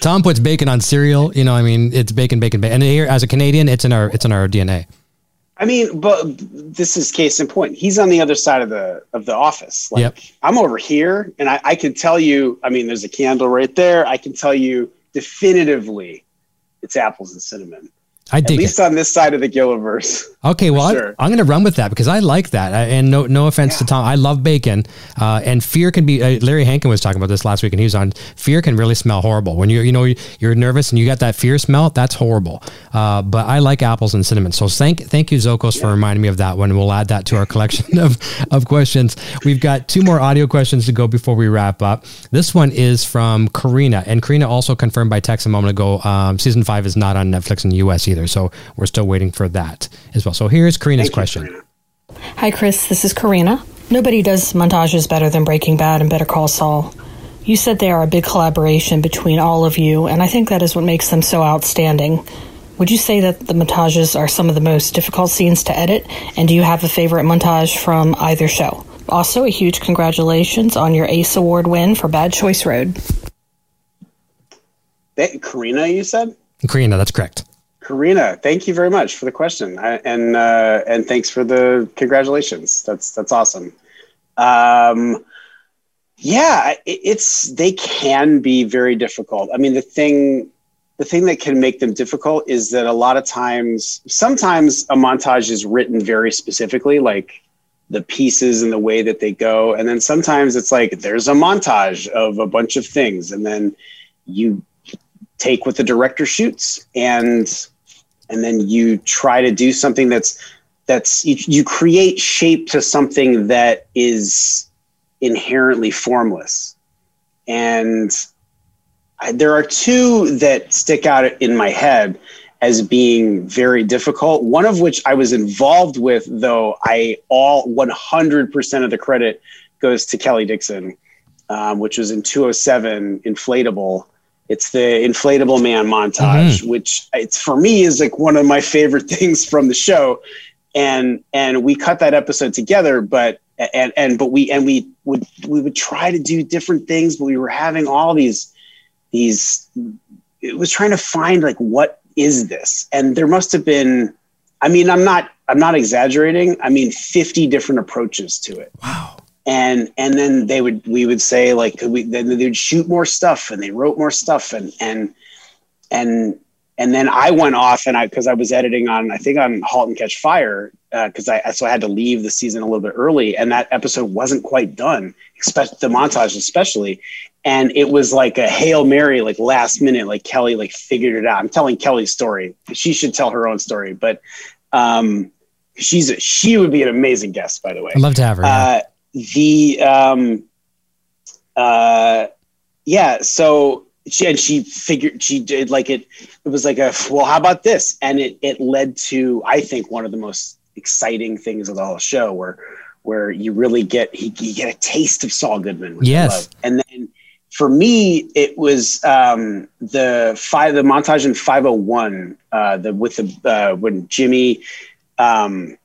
S4: Tom puts bacon on cereal. You know, I mean, it's bacon, bacon, bacon. And here, as a Canadian, it's in our it's in our DNA.
S5: I mean, but this is case in point. He's on the other side of the of the office. Like
S4: Yep.
S5: I'm over here, and I, I can tell you. I mean, there's a candle right there. I can tell you definitively, it's apples and cinnamon.
S4: I
S5: At least
S4: it.
S5: on this side of the Gilliverse. [LAUGHS]
S4: Okay, well,
S5: sure.
S4: I, am going to run with that because I like that. I, and no, no offense to Tom, I love bacon. Uh, and fear can be. Uh, Larry Hankin was talking about this last week, and he was on. Fear can really smell horrible when you you know you're nervous and you got that fear smell. That's horrible. Uh, but I like apples and cinnamon. So thank thank you Zokos for reminding me of that one. We'll add that to our collection [LAUGHS] of of questions. We've got two more audio questions to go before we wrap up. This one is from Karina, and Karina also confirmed by text a moment ago. Um, season five is not on Netflix in the U.S. either, so we're still waiting for that as well. So here's Karina's
S5: Thank you,
S4: question.
S5: Karina.
S2: Hi, Chris. This is Karina. Nobody does montages better than Breaking Bad and Better Call Saul. You said they are a big collaboration between all of you, and I think that is what makes them so outstanding. Would you say that the montages are some of the most difficult scenes to edit? And do you have a favorite montage from either show? Also, a huge congratulations on your ACE Award win for Bad Choice Road.
S5: That- Karina, you said.
S4: Karina, that's correct.
S5: Karina, thank you very much for the question, I, and uh, and thanks for the congratulations. That's that's awesome. Um, yeah, it, it's they can be very difficult. I mean, the thing the thing that can make them difficult is that a lot of times, sometimes a montage is written very specifically, like the pieces and the way that they go, and then sometimes it's like there's a montage of a bunch of things, and then you take what the director shoots and and then you try to do something that's that's you, you create shape to something that is inherently formless. And I, there are two that stick out in my head as being very difficult. One of which i was involved with though i all 100% of the credit goes to kelly dixon um, which was in 207 inflatable it's the inflatable man montage mm-hmm. which it's for me is like one of my favorite [LAUGHS] things from the show and and we cut that episode together but and and but we and we would we would try to do different things, but we were having all these these. It was trying to find like what is this, and there must have been. I mean, I'm not I'm not exaggerating. I mean, 50 different approaches to it.
S4: Wow.
S5: And and then they would we would say like could we then they would shoot more stuff and they wrote more stuff and and and and then I went off and I because I was editing on I think on *Halt and Catch Fire* because uh, I so I had to leave the season a little bit early and that episode wasn't quite done, especially the montage especially, and it was like a hail mary like last minute like Kelly like figured it out. I'm telling Kelly's story. She should tell her own story, but um, she's a, she would be an amazing guest by the way.
S4: I'd love to have her. Yeah.
S5: The um, uh, yeah, so she and she figured she did like it. It was like a well, how about this? And it it led to I think one of the most exciting things of the whole show, where where you really get you get a taste of Saul Goodman.
S4: yes,
S5: and then for me, it was um, the five the montage in 501, Uh, the with the uh, when Jimmy. Um,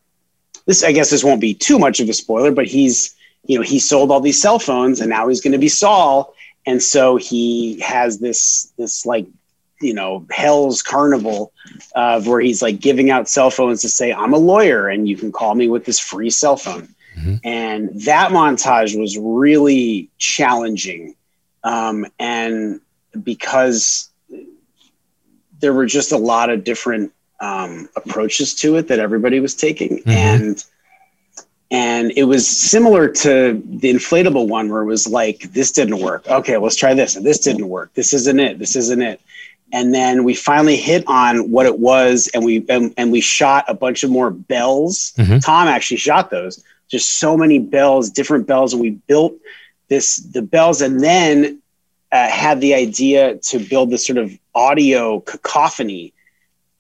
S5: this I guess this won't be too much of a spoiler, but he's you know he sold all these cell phones and now he's going to be Saul, and so he has this this like you know hell's carnival uh, where he's like giving out cell phones to say i'm a lawyer and you can call me with this free cell phone. Mm-hmm. and that montage was really challenging. Um, and because there were just a lot of different um, approaches to it that everybody was taking. Mm-hmm. and and it was similar to the inflatable one where it was like this didn't work. Okay let's try this. And this didn't work. This isn't it. This isn't it. And then we finally hit on what it was and we and, and we shot a bunch of more bells. Mm-hmm. tom actually shot those. Just so many bells different bells and we built this the bells and then uh, had the idea to build this sort of audio cacophony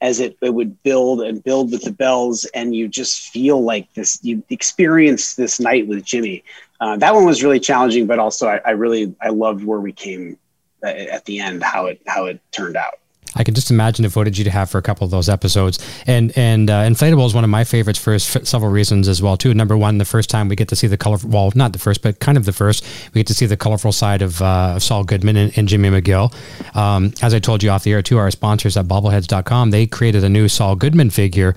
S5: as it, it would build and build with the bells and you just feel like this you experience this night with jimmy. Uh, that one was really challenging but also I, I really i loved where we came uh, at the end how it how it turned out
S4: I can just imagine the footage you'd have for a couple of those episodes. And and uh, inflatable is one of my favorites for several reasons as well too. Number one, the first time we get to see the colorful, well, not the first, but kind of the first, we get to see the colorful side of, uh, of Saul Goodman and, and Jimmy McGill. Um, as I told you off the air too, our sponsors at bobbleheads.com, they created a new Saul Goodman figure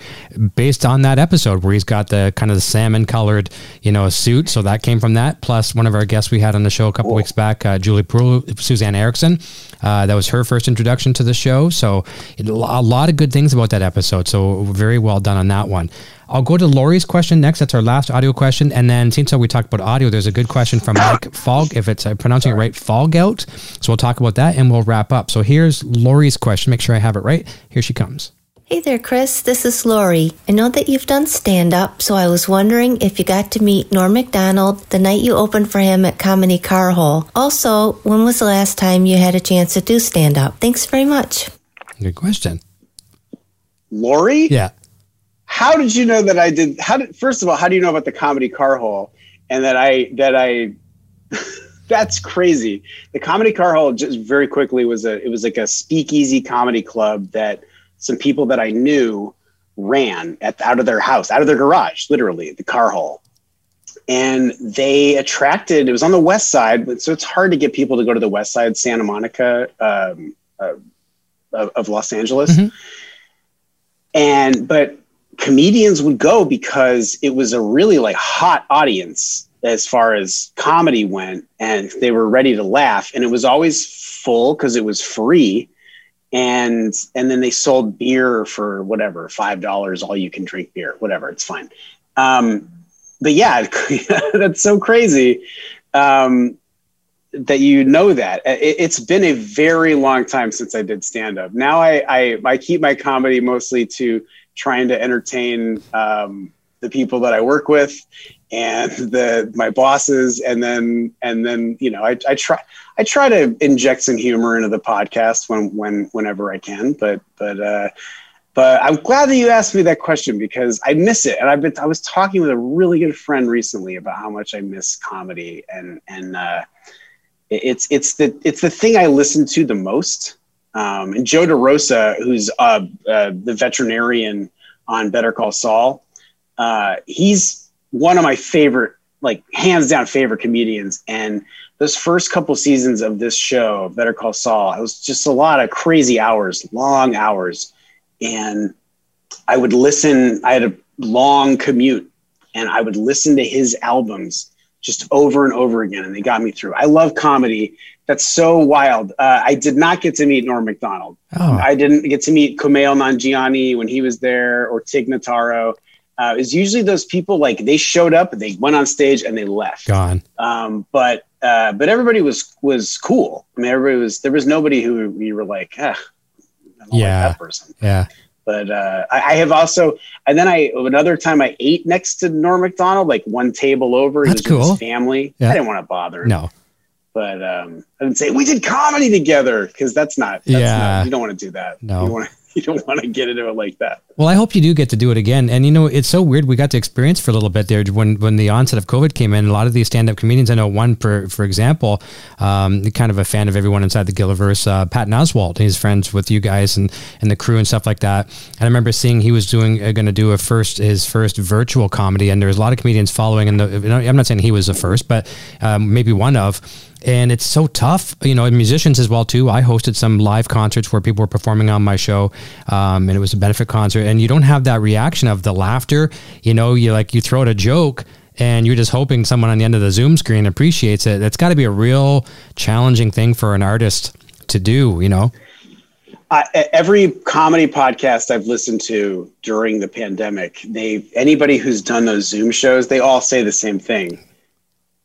S4: based on that episode where he's got the kind of the salmon colored, you know, suit. So that came from that. Plus one of our guests we had on the show a couple cool. weeks back, uh, Julie Pearl, Suzanne Ericsen. Uh, that was her first introduction to the show. So it, a lot of good things about that episode. So very well done on that one. I'll go to Lori's question next. That's our last audio question. And then since we talked about audio, there's a good question from Mike Fog, if it's I'm pronouncing it right, Falgout. So we'll talk about that and we'll wrap up. So here's Lori's question. Make sure I have it right. Here she comes.
S6: Hey there, Chris. This is Lori. I know that you've done stand up, so I was wondering if you got to meet Norm Macdonald the night you opened for him at Comedy Carhole. Also, when was the last time you had a chance to do stand up? Thanks very much.
S4: Good question.
S5: Lori?
S4: Yeah.
S5: How did you know that I did how did first of all, how do you know about the comedy car hole and that I that I [LAUGHS] that's crazy. The comedy car hole just very quickly was a it was like a speakeasy comedy club that some people that I knew ran at out of their house, out of their garage, literally, the car hole. And they attracted, it was on the west side, so it's hard to get people to go to the west side, Santa Monica um, uh, of, of, Los Angeles. Mm-hmm. And, but comedians would go because it was a really like hot audience as far as comedy went and they were ready to laugh and it was always full because it was free and and then they sold beer for whatever five dollars all you can drink beer whatever it's fine. Um, but yeah [LAUGHS] that's so crazy um, that you know that. It, has been a very long time since i did stand up now I, I, I keep my comedy mostly to trying to entertain um, the people that i work with and the my bosses and then and then you know I, I try I try to inject some humor into the podcast when when whenever I can but but uh but I'm glad that you asked me that question because I miss it. And I've been I was talking with a really good friend recently about how much I miss comedy and and uh it's it's the it's the thing I listen to the most. Um, and Joe DeRosa who's uh, uh the veterinarian on Better Call Saul uh he's one of my favorite like hands down favorite comedians. And those first couple seasons of this show, Better Call Saul, it was just a lot of crazy hours, long hours. And I would listen, I had a long commute and I would listen to his albums just over and over again. And they got me through. I love comedy. That's so wild. Uh, I did not get to meet Norm Macdonald.
S4: Oh.
S5: I didn't get to meet Kumail Nanjiani when he was there or Tig Notaro. Uh, it's usually those people like they showed up, they went on stage, and they left.
S4: Gone.
S5: Um, but uh, but everybody was was cool. I mean, everybody was there was nobody who we were like, ah,
S4: Yeah.
S5: like that person.
S4: Yeah.
S5: But uh, I, I have also, and then I another time I ate next to Norm Macdonald, like one table over. He
S4: That's
S5: was with his
S4: cool.
S5: family.
S4: Yeah.
S5: I didn't want to bother. him,
S4: No.
S5: but um, I didn't say we did comedy together because that's not. That's
S4: Yeah.
S5: not, you don't want to do that.
S4: No. [LAUGHS]
S5: you don't want to get into it like that.
S4: Well, I hope you do get to do it again. And you know, it's so weird. We got to experience for a little bit there when when the onset of COVID came in. A lot of these stand up comedians, I know one for for example, um, kind of a fan of everyone inside the Gilliverse, uh, Patton Oswalt. He's friends with you guys and and the crew and stuff like that. And I remember seeing he was doing uh, going to do a first his first virtual comedy, and there was a lot of comedians following. And I'm not saying he was the first, but um, maybe one of and it's so tough you know musicians as well too. I hosted some live concerts where people were performing on my show um, and it was a benefit concert. And you don't have that reaction of the laughter you know you like you throw out a joke and you're just hoping someone on the end of the zoom screen appreciates it. That's got to be a real challenging thing for an artist to do you know?
S5: E, every comedy podcast I've listened to during the pandemic, they anybody who's done those Zoom shows, they all say the same thing.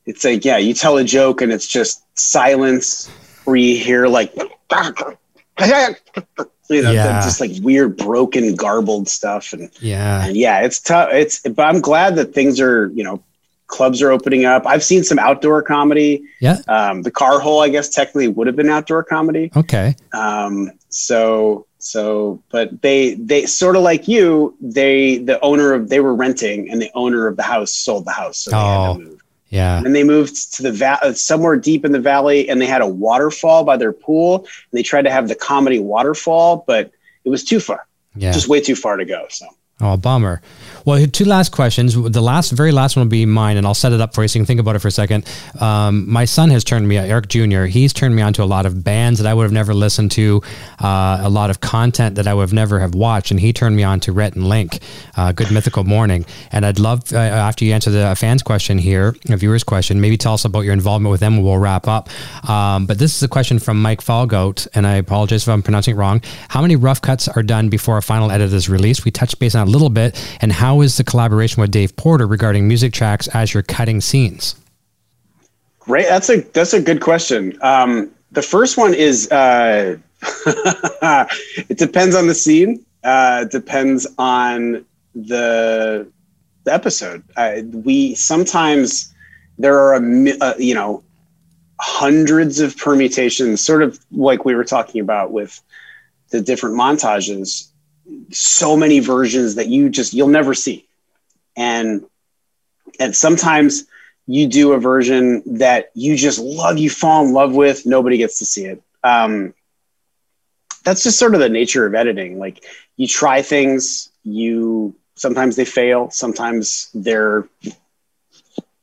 S5: It's like, yeah, you tell a joke and it's just silence, where you hear like, [LAUGHS] you know,
S4: Yeah.
S5: just like weird, broken, garbled stuff, and
S4: yeah
S5: and yeah, it's tough. It's, but I'm glad that things are, you know, clubs are opening up. I've seen some outdoor comedy.
S4: yeah
S5: Um, the car hole, I guess, technically would have been outdoor comedy.
S4: okay
S5: Um, so so but they they sort of like you they the owner of they were renting and the owner of the house sold the house so they had
S4: Oh. Yeah.
S5: And they moved to the va- uh, somewhere deep in the valley and they had a waterfall by their pool and they tried to have the comedy waterfall but it was too far.
S4: Yeah.
S5: Just way too far to go so
S4: Oh, bummer. Well, two last questions. The last, very last one will be mine, and I'll set it up for you so you can think about it for a second. Um, my son has turned me, Eric Jr., he's turned me on to a lot of bands that I would have never listened to, uh, a lot of content that I would have never have watched, and he turned me on to Rhett and Link, uh, Good Mythical Morning. And I'd love, uh, after you answer the fans question here, a viewer's question, maybe tell us about your involvement with them and we'll wrap up. Um, but this is a question from Mike Falgoat, and I apologize if I'm pronouncing it wrong. How many rough cuts are done before a final edit is released? We touched base on little bit. And how is the collaboration with Dave Porter regarding music tracks as you're cutting scenes?
S5: Great. That's a that's a good question. Um, the first one is uh, [LAUGHS] it depends on the scene. Uh, depends on the the episode. Uh, we sometimes there are a uh, you know hundreds of permutations, sort of like we were talking about with the different montages. So many versions that you just you'll never see, and and sometimes you do a version that you just love, you fall in love with, nobody gets to see it. Um, that's just sort of the nature of editing. Like you try things, you sometimes they fail, sometimes they're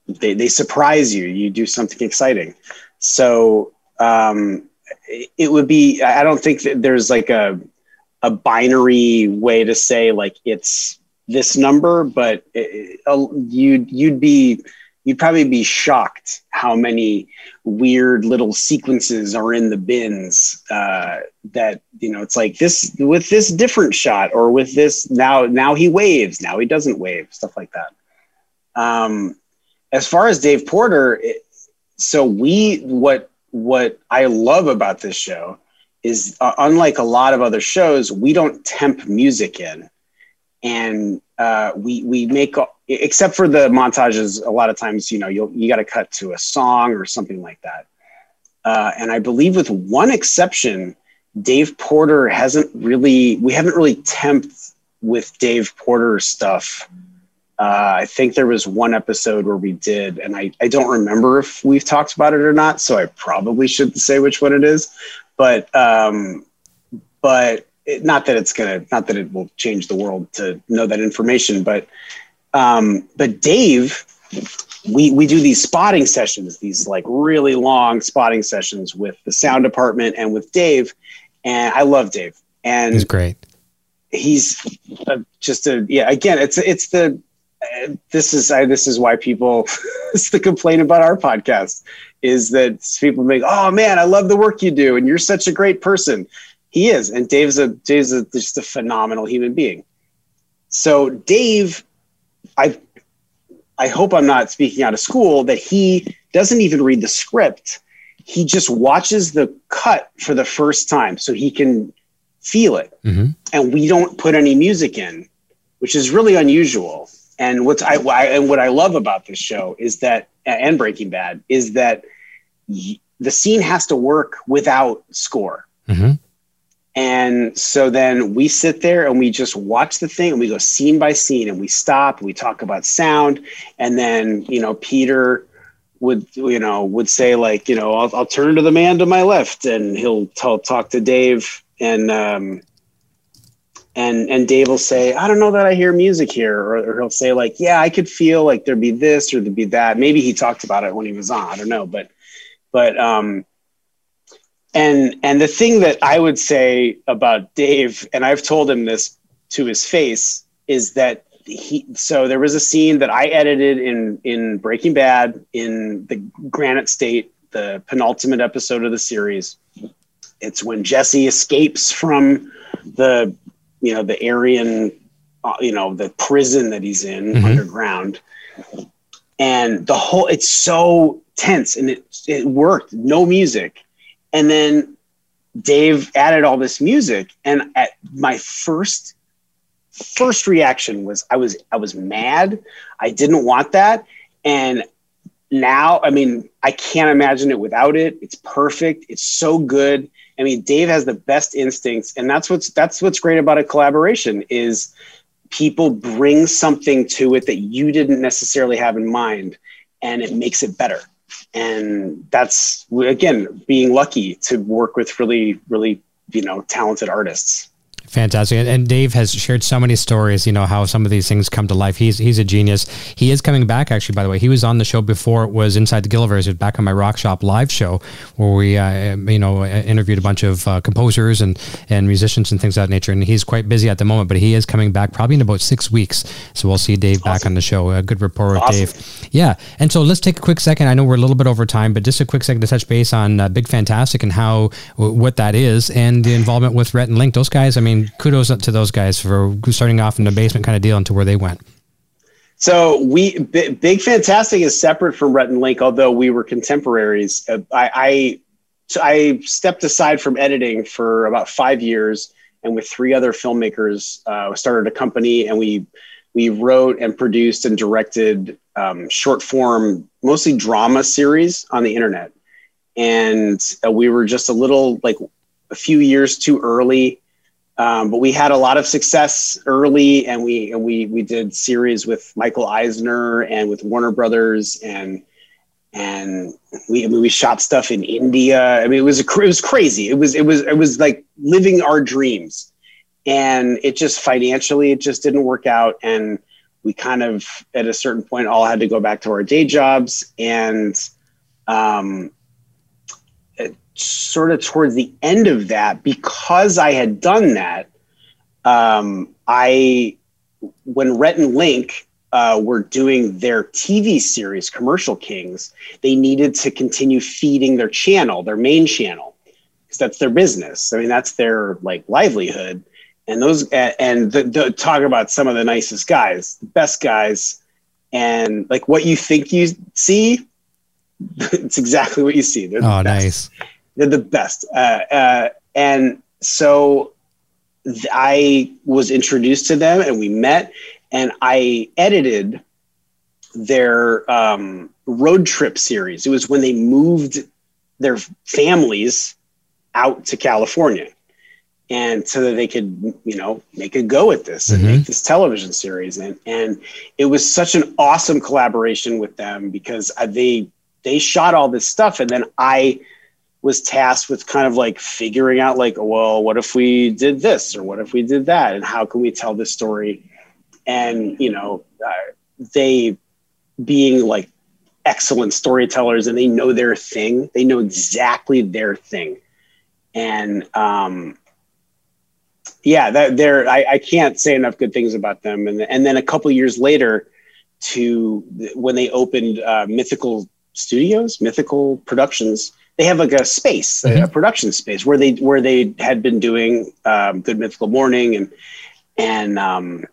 S5: they, they surprise you. You do something exciting. So um, it, would be. I don't think that there's like a a binary way to say like it's this number, but it, it, you'd you'd be you'd probably be shocked how many weird little sequences are in the bins uh, that you know it's like this with this different shot or with this now now he waves now he doesn't wave stuff like that. Um, as far as dave porter it, so we what what i love about this show is uh, unlike a lot of other shows we don't temp music in. And uh, we we make except for the montages a lot of times you know you'll you got to cut to a song or something like that. Uh, and i believe with one exception dave porter hasn't really we haven't really temped with dave porter stuff. Uh, i think there was one episode where we did and I, I don't remember if we've talked about it or not so i probably shouldn't say which one it is but um, but it, not that it's gonna not that it will change the world to know that information but um, but dave we we do these spotting sessions, these like really long spotting sessions with the sound department and with Dave, and I love Dave, and
S4: He's great.
S5: he's uh, just a yeah. Again, it's it's the uh, this is I, this is why people [LAUGHS] it's the complaint about our podcast is that people make oh man I love the work you do and you're such a great person. He is, and Dave's a Dave's a, just a phenomenal human being. So Dave, I I hope I'm not speaking out of school that he doesn't even read the script. He just watches the cut for the first time so he can feel it.
S4: hmm
S5: And we don't put any music in, which is really unusual. And what's I, I and what I love about this show is that and Breaking Bad is that y- the scene has to work without score.
S4: hmm
S5: And so then we sit there and we just watch the thing and we go scene by scene and we stop, and we talk about sound. And then, you know, Peter would, you know, would say like, you know, I'll, I'll turn to the man to my left and he'll tell, talk to Dave and, um, and, and Dave will say, I don't know that I hear music here. Or, or he'll say like, yeah, I could feel like there'd be this or there'd be that. Maybe he talked about it when he was on, I don't know. But, but, um, and and the thing that I would say about Dave, and I've told him this to his face, is that he. So there was a scene that I edited in in Breaking Bad in the Granite State, the penultimate episode of the series. It's when Jesse escapes from the you know the Aryan, uh, you know the prison that he's in
S4: Mhm.
S5: underground, and the whole it's so tense and it it worked. No music and then Dave added all this music, and at my first first reaction was I was I was mad. I didn't want that, and now I mean I can't imagine it without it. It's perfect. It's so good. I mean Dave has the best instincts, and that's what's that's what's great about a collaboration is people bring something to it that you didn't necessarily have in mind, and it makes it better. And that's again being lucky to work with really really you know talented artists
S4: Fantastic. And, and Dave has shared so many stories, you know, how some of these things come to life. He's he's a genius. He is coming back, actually, by the way. He was on the show before it was Inside the Gilliverse. He was back on my Rock Shop live show where we, uh, you know, interviewed a bunch of uh, composers and, and musicians and things of that nature. And he's quite busy at the moment, but he is coming back probably in about six weeks. So we'll see Dave back on the show. A good rapport with
S5: Awesome.
S4: Dave. Yeah. And so let's take a quick second. I know we're a little bit over time, but just a quick second to touch base on uh, Big Fantastic and how what that is and the involvement with Rhett and Link. Those guys, I mean, kudos to those guys for starting off in the basement kind of deal into where they went.
S5: so we B- big fantastic is separate from Rhett and Link, although we were contemporaries uh, I, I I stepped aside from editing for about five years and with three other filmmakers uh, started a company and we we wrote and produced and directed um, short form mostly drama series on the internet and uh, we were just a little like a few years too early um, but we had a lot of success early and we and we we did series with michael eisner and with warner brothers and and we I mean, we shot stuff in india. I mean it was a, it was crazy. It was it was it was like living our dreams. And it just financially it just didn't work out. And we kind of at a certain point all had to go back to our day jobs. And um, sort of towards the end of that because i had done that um, i when rhett and link uh, were doing their tv series commercial kings they needed to continue feeding their channel their main channel because that's their business. I mean that's their like livelihood. And those and the, the, talk about some of the nicest guys the best guys. And like what you think you see [LAUGHS] it's exactly what you see. They're the
S4: Oh, nice.
S5: They're the best. Uh, uh, and so th- i was introduced to them and we met and i edited their um, road trip series. It was when they moved their families out to california and so that they could you know make a go at this and
S4: Mhm.
S5: make this television series. And and it was such an awesome collaboration with them because uh, they they shot all this stuff and then i was tasked with kind of like figuring out like well what if we did this or what if we did that and how can we tell this story and you know uh, they being like excellent storytellers and they know their thing. They know exactly their thing. And um, yeah, that they're I, I can't say enough good things about them. And and then a couple years later, to when they opened uh, Mythical Studios, Mythical Productions, they have like a space, mm-hmm. a production space where they where they had been doing um, Good Mythical Morning and and um,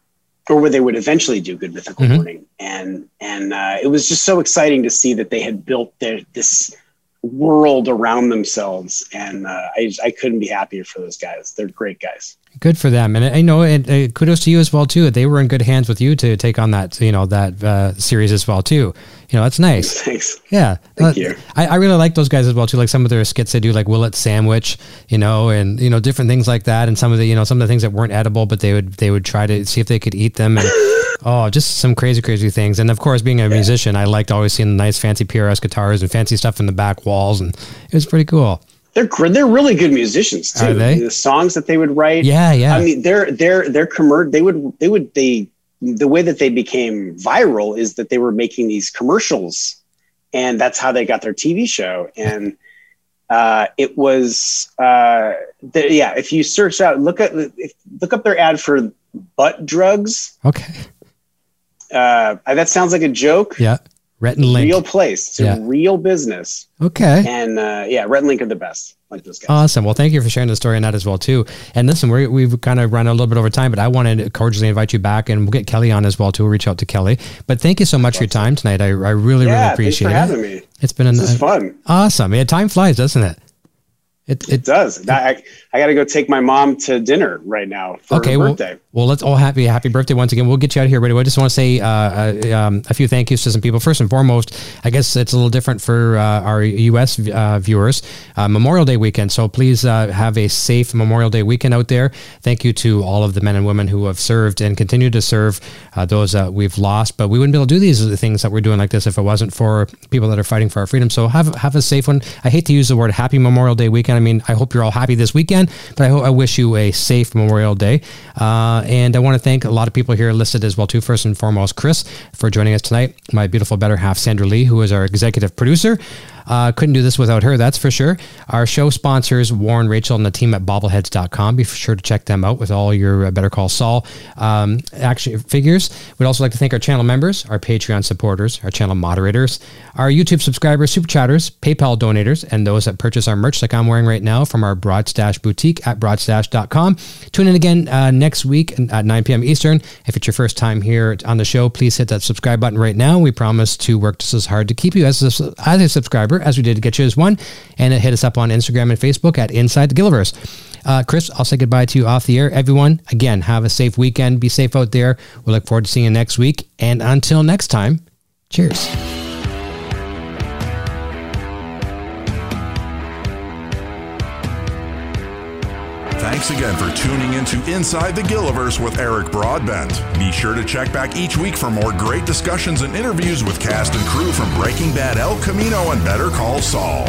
S5: or where they would eventually do Good Mythical mm-hmm. Morning, and and uh, it was just so exciting to see that they had built their this world around themselves, and uh, I I couldn't be happier for those guys. They're great guys.
S4: Good for them, and I know. And uh, kudos to you as well too. They were in good hands with you to take on that, you know, that uh, series as well too. You know, that's nice. [LAUGHS]
S5: Thanks.
S4: Yeah,
S5: thank uh, you.
S4: I, I really like those guys as well too. Like some of their skits they do, like Will It Sandwich, you know, and you know different things like that. And some of the, you know, some of the things that weren't edible, but they would they would try to see if they could eat them. And, [LAUGHS] Oh, just some crazy, crazy things. And of course, being a yeah. musician, I liked always seeing the nice, fancy PRS guitars and fancy stuff in the back walls, and it was pretty cool.
S5: They're they're really good musicians too.
S4: Are they?
S5: The songs that they would write.
S4: Yeah, yeah.
S5: I mean, they're they're they're commer- They would they would they the way that they became viral is that they were making these commercials, and that's how they got their TV show. And uh, it was uh, the, yeah. If you search out, look at if, look up their ad for butt drugs.
S4: Okay.
S5: Uh, that sounds like a joke.
S4: Yeah. Rhett and Link.
S5: Real place. It's yeah. a real business.
S4: Okay.
S5: And uh, yeah, Rhett and Link are the best. Like those guys.
S4: Awesome. Well, thank you for sharing the story on that as well too. And listen, we have kind of run a little bit over time, but I wanted to cordially invite you back, and we'll get Kelly on as well too. We'll reach out to Kelly. But thank you so much for your time tonight. I, I really
S5: yeah,
S4: really appreciate
S5: thanks for it. Having me.
S4: It's been
S5: is fun.
S4: Awesome. Yeah, time flies, doesn't it?
S5: It, it, it does. I, I got to go take my mom to dinner right now for
S4: okay,
S5: her birthday.
S4: Well, well, let's all happy happy birthday once again. We'll get you out of here right away. I just want to say uh, uh, um, a few thank yous to some people. First and foremost, I guess it's a little different for uh, our U.S. Uh, viewers. Uh, Memorial Day weekend, so please uh, have a safe Memorial Day weekend out there. Thank you to all of the men and women who have served and continue to serve those that we've lost. But we wouldn't be able to do these things that we're doing like this if it wasn't for people that are fighting for our freedom. So have have a safe one. I hate to use the word Happy Memorial Day weekend. I mean, I hope you're all happy this weekend, but I, hope, I wish you a safe Memorial Day. Uh, and I want to thank a lot of people here listed as well, too. First and foremost, Chris for joining us tonight. My beautiful better half, Sandra Lee, who is our executive producer. Uh, couldn't do this without her, that's for sure. Our show sponsors, Warren, Rachel, and the team at bobbleheads.com. Be sure to check them out with all your uh, Better Call Saul um, action figures. We'd also like to thank our channel members, our Patreon supporters, our channel moderators, our YouTube subscribers, super chatters, PayPal donators, and those that purchase our merch like I'm wearing right now from our Broadstash boutique at broadstash.com. Tune in again uh, next week at 9 p.m. Eastern. If it's your first time here on the show, please hit that subscribe button right now. We promise to work just as hard to keep you as a, as a subscriber as we did to get you as one. And hit us up on Instagram and Facebook at Inside the Gilliverse. Uh, Chris, I'll say goodbye to you off the air. Everyone, again, have a safe weekend. Be safe out there. We look forward to seeing you next week. And until next time, cheers.
S3: Thanks again for tuning into Inside the Gilliverse with Eric Broadbent. Be sure to check back each week for more great discussions and interviews with cast and crew from Breaking Bad El Camino and Better Call Saul.